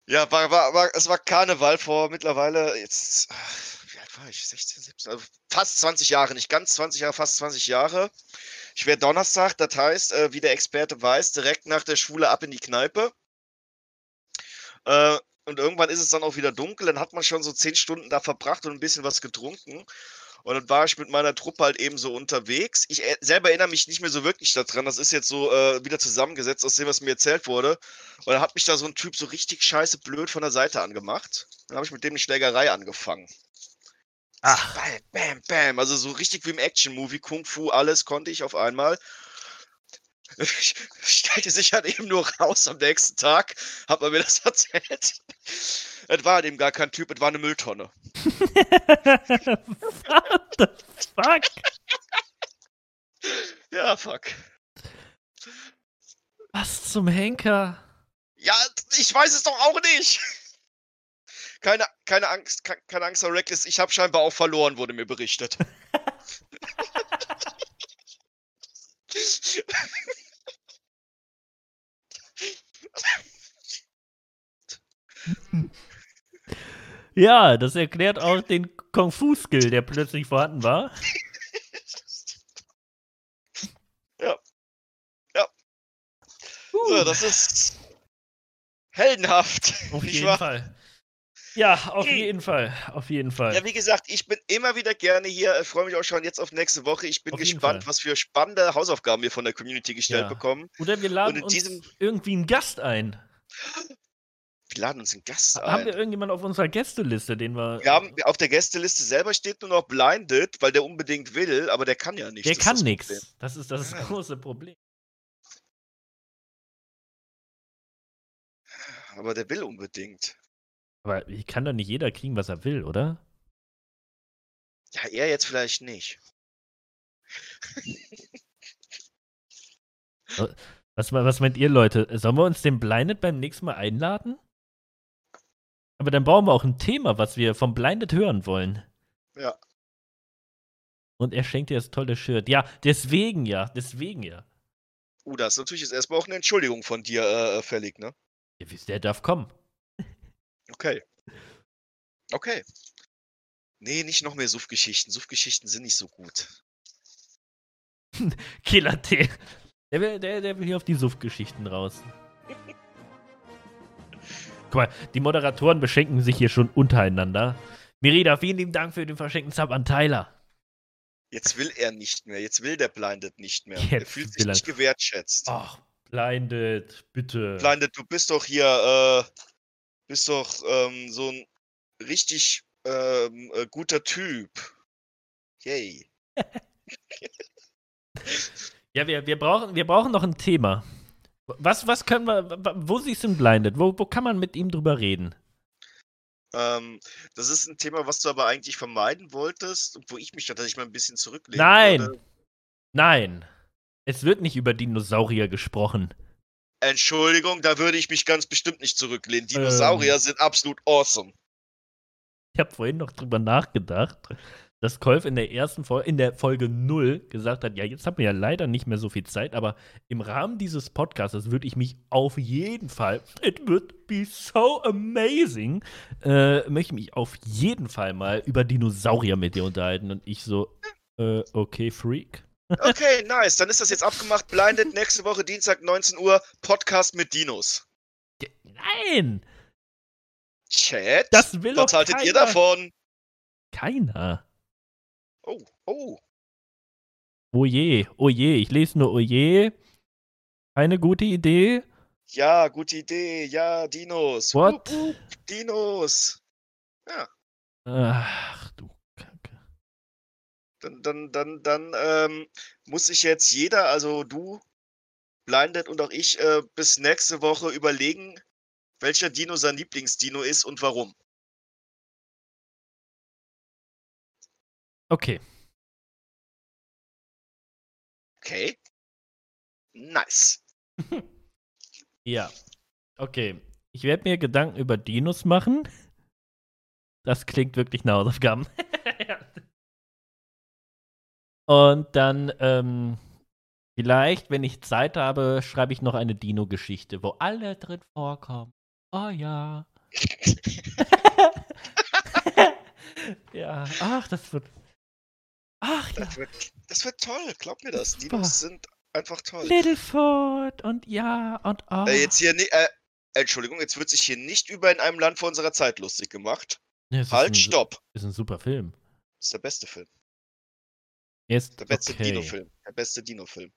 Ja, war, war, war, es war Karneval vor mittlerweile jetzt, wie alt war ich? 16, 17, also fast 20 Jahre, nicht ganz 20 Jahre, fast 20 Jahre. Ich wäre Donnerstag, das heißt, äh, wie der Experte weiß, direkt nach der Schule ab in die Kneipe. Äh, und irgendwann ist es dann auch wieder dunkel, dann hat man schon so 10 Stunden da verbracht und ein bisschen was getrunken. Und dann war ich mit meiner Truppe halt eben so unterwegs. Ich äh, selber erinnere mich nicht mehr so wirklich daran. Das ist jetzt so äh, wieder zusammengesetzt aus dem, was mir erzählt wurde. Und dann hat mich da so ein Typ so richtig scheiße blöd von der Seite angemacht. Dann habe ich mit dem eine Schlägerei angefangen. Ach. Bam, bam, bam. Also so richtig wie im Action-Movie. Kung Fu, alles konnte ich auf einmal. Ich stellte sich halt eben nur raus am nächsten Tag, hat man mir das erzählt. Es war eben gar kein Typ, es war eine Mülltonne. What the fuck? Ja, fuck. Was zum Henker? Ja, ich weiß es doch auch nicht. Keine, keine Angst, keine Angst, Herr Reckless. Ich habe scheinbar auch verloren, wurde mir berichtet. Ja, das erklärt auch den Kung-Fu-Skill, der plötzlich vorhanden war. Ja. Ja. Uh. So, das ist heldenhaft. Auf jeden wahr? Fall. Ja, auf okay. jeden Fall. Auf jeden Fall. Ja, wie gesagt, ich bin immer wieder gerne hier. Ich freue mich auch schon jetzt auf nächste Woche. Ich bin auf gespannt, was für spannende Hausaufgaben wir von der Community gestellt ja. bekommen. Oder wir laden uns irgendwie einen Gast ein. Laden uns einen Gast ein. Haben wir irgendjemanden auf unserer Gästeliste, den wir. Wir haben auf der Gästeliste selber steht nur noch Blinded, weil der unbedingt will, aber der kann ja nicht. Der kann nichts. Das ist das ja. große Problem. Aber der will unbedingt. Aber ich kann doch nicht jeder kriegen, was er will, oder? Ja, er jetzt vielleicht nicht. was, was meint ihr, Leute? Sollen wir uns den Blinded beim nächsten Mal einladen? Aber dann brauchen wir auch ein Thema, was wir vom Blinded hören wollen. Ja. Und er schenkt dir das tolle Shirt. Ja, deswegen ja, deswegen ja. Uh, das ist natürlich jetzt erstmal auch eine Entschuldigung von dir äh, fällig, ne? Ja, der darf kommen. Okay. Okay. Nee, nicht noch mehr Suffgeschichten. Suffgeschichten sind nicht so gut. Killer T. Der will, der, der will hier auf die Suffgeschichten raus. Guck mal, die Moderatoren beschenken sich hier schon untereinander. Merida, vielen lieben Dank für den verschenkten Sub an Tyler. Jetzt will er nicht mehr. Jetzt will der Blinded nicht mehr. Jetzt er fühlt sich nicht gewertschätzt. Ach, Blinded, bitte. Blinded, du bist doch hier, äh, bist doch ähm, so ein richtig ähm, äh, guter Typ. Yay. ja, wir, wir, brauchen, wir brauchen noch ein Thema. Was, was können wir, wo siehst du ihn Blinded? Wo, wo kann man mit ihm drüber reden? Ähm, das ist ein Thema, was du aber eigentlich vermeiden wolltest, wo ich mich tatsächlich mal ein bisschen zurücklegen Nein! Würde. Nein! Es wird nicht über Dinosaurier gesprochen. Entschuldigung, da würde ich mich ganz bestimmt nicht zurücklehnen. Dinosaurier ähm, sind absolut awesome. Ich habe vorhin noch drüber nachgedacht dass Kolf in der ersten Folge, in der Folge 0 gesagt hat, ja, jetzt haben wir ja leider nicht mehr so viel Zeit, aber im Rahmen dieses Podcasts würde ich mich auf jeden Fall, it would be so amazing, äh, möchte mich auf jeden Fall mal über Dinosaurier mit dir unterhalten und ich so, äh, okay, Freak. Okay, nice. Dann ist das jetzt abgemacht. Blinded nächste Woche Dienstag 19 Uhr Podcast mit Dinos. Nein! Chat? Das will Was haltet keiner. ihr davon? Keiner. Oh, oh. Oje, oje, ich lese nur oje. Eine gute Idee? Ja, gute Idee. Ja, Dinos. What? Uh, uh, Dinos. Ja. Ach, du Kacke. Dann, dann, dann, dann ähm, muss sich jetzt jeder, also du, Blinded und auch ich, äh, bis nächste Woche überlegen, welcher Dino sein Lieblingsdino ist und warum. Okay. Okay. Nice. ja. Okay. Ich werde mir Gedanken über Dinos machen. Das klingt wirklich nach Hausaufgaben. Und dann, ähm, vielleicht, wenn ich Zeit habe, schreibe ich noch eine Dino-Geschichte, wo alle drin vorkommen. Oh ja. ja, ach, das wird Ach ja. Das wird, das wird toll, glaub mir das. Die Dinos sind einfach toll. Littlefoot und ja und oh. Äh, jetzt hier, äh, Entschuldigung, jetzt wird sich hier nicht über in einem Land vor unserer Zeit lustig gemacht. Ja, halt, ein, stopp. Ist ein super Film. Das ist der beste Film. Ist der beste okay. Dino-Film. Der beste Dino-Film.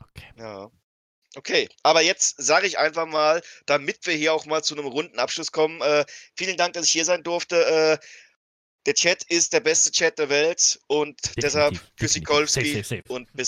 Okay. Ja. Okay, aber jetzt sage ich einfach mal, damit wir hier auch mal zu einem runden Abschluss kommen, äh, vielen Dank, dass ich hier sein durfte. Äh, der Chat ist der beste Chat der Welt und definitiv, deshalb Küssi Kolski und bis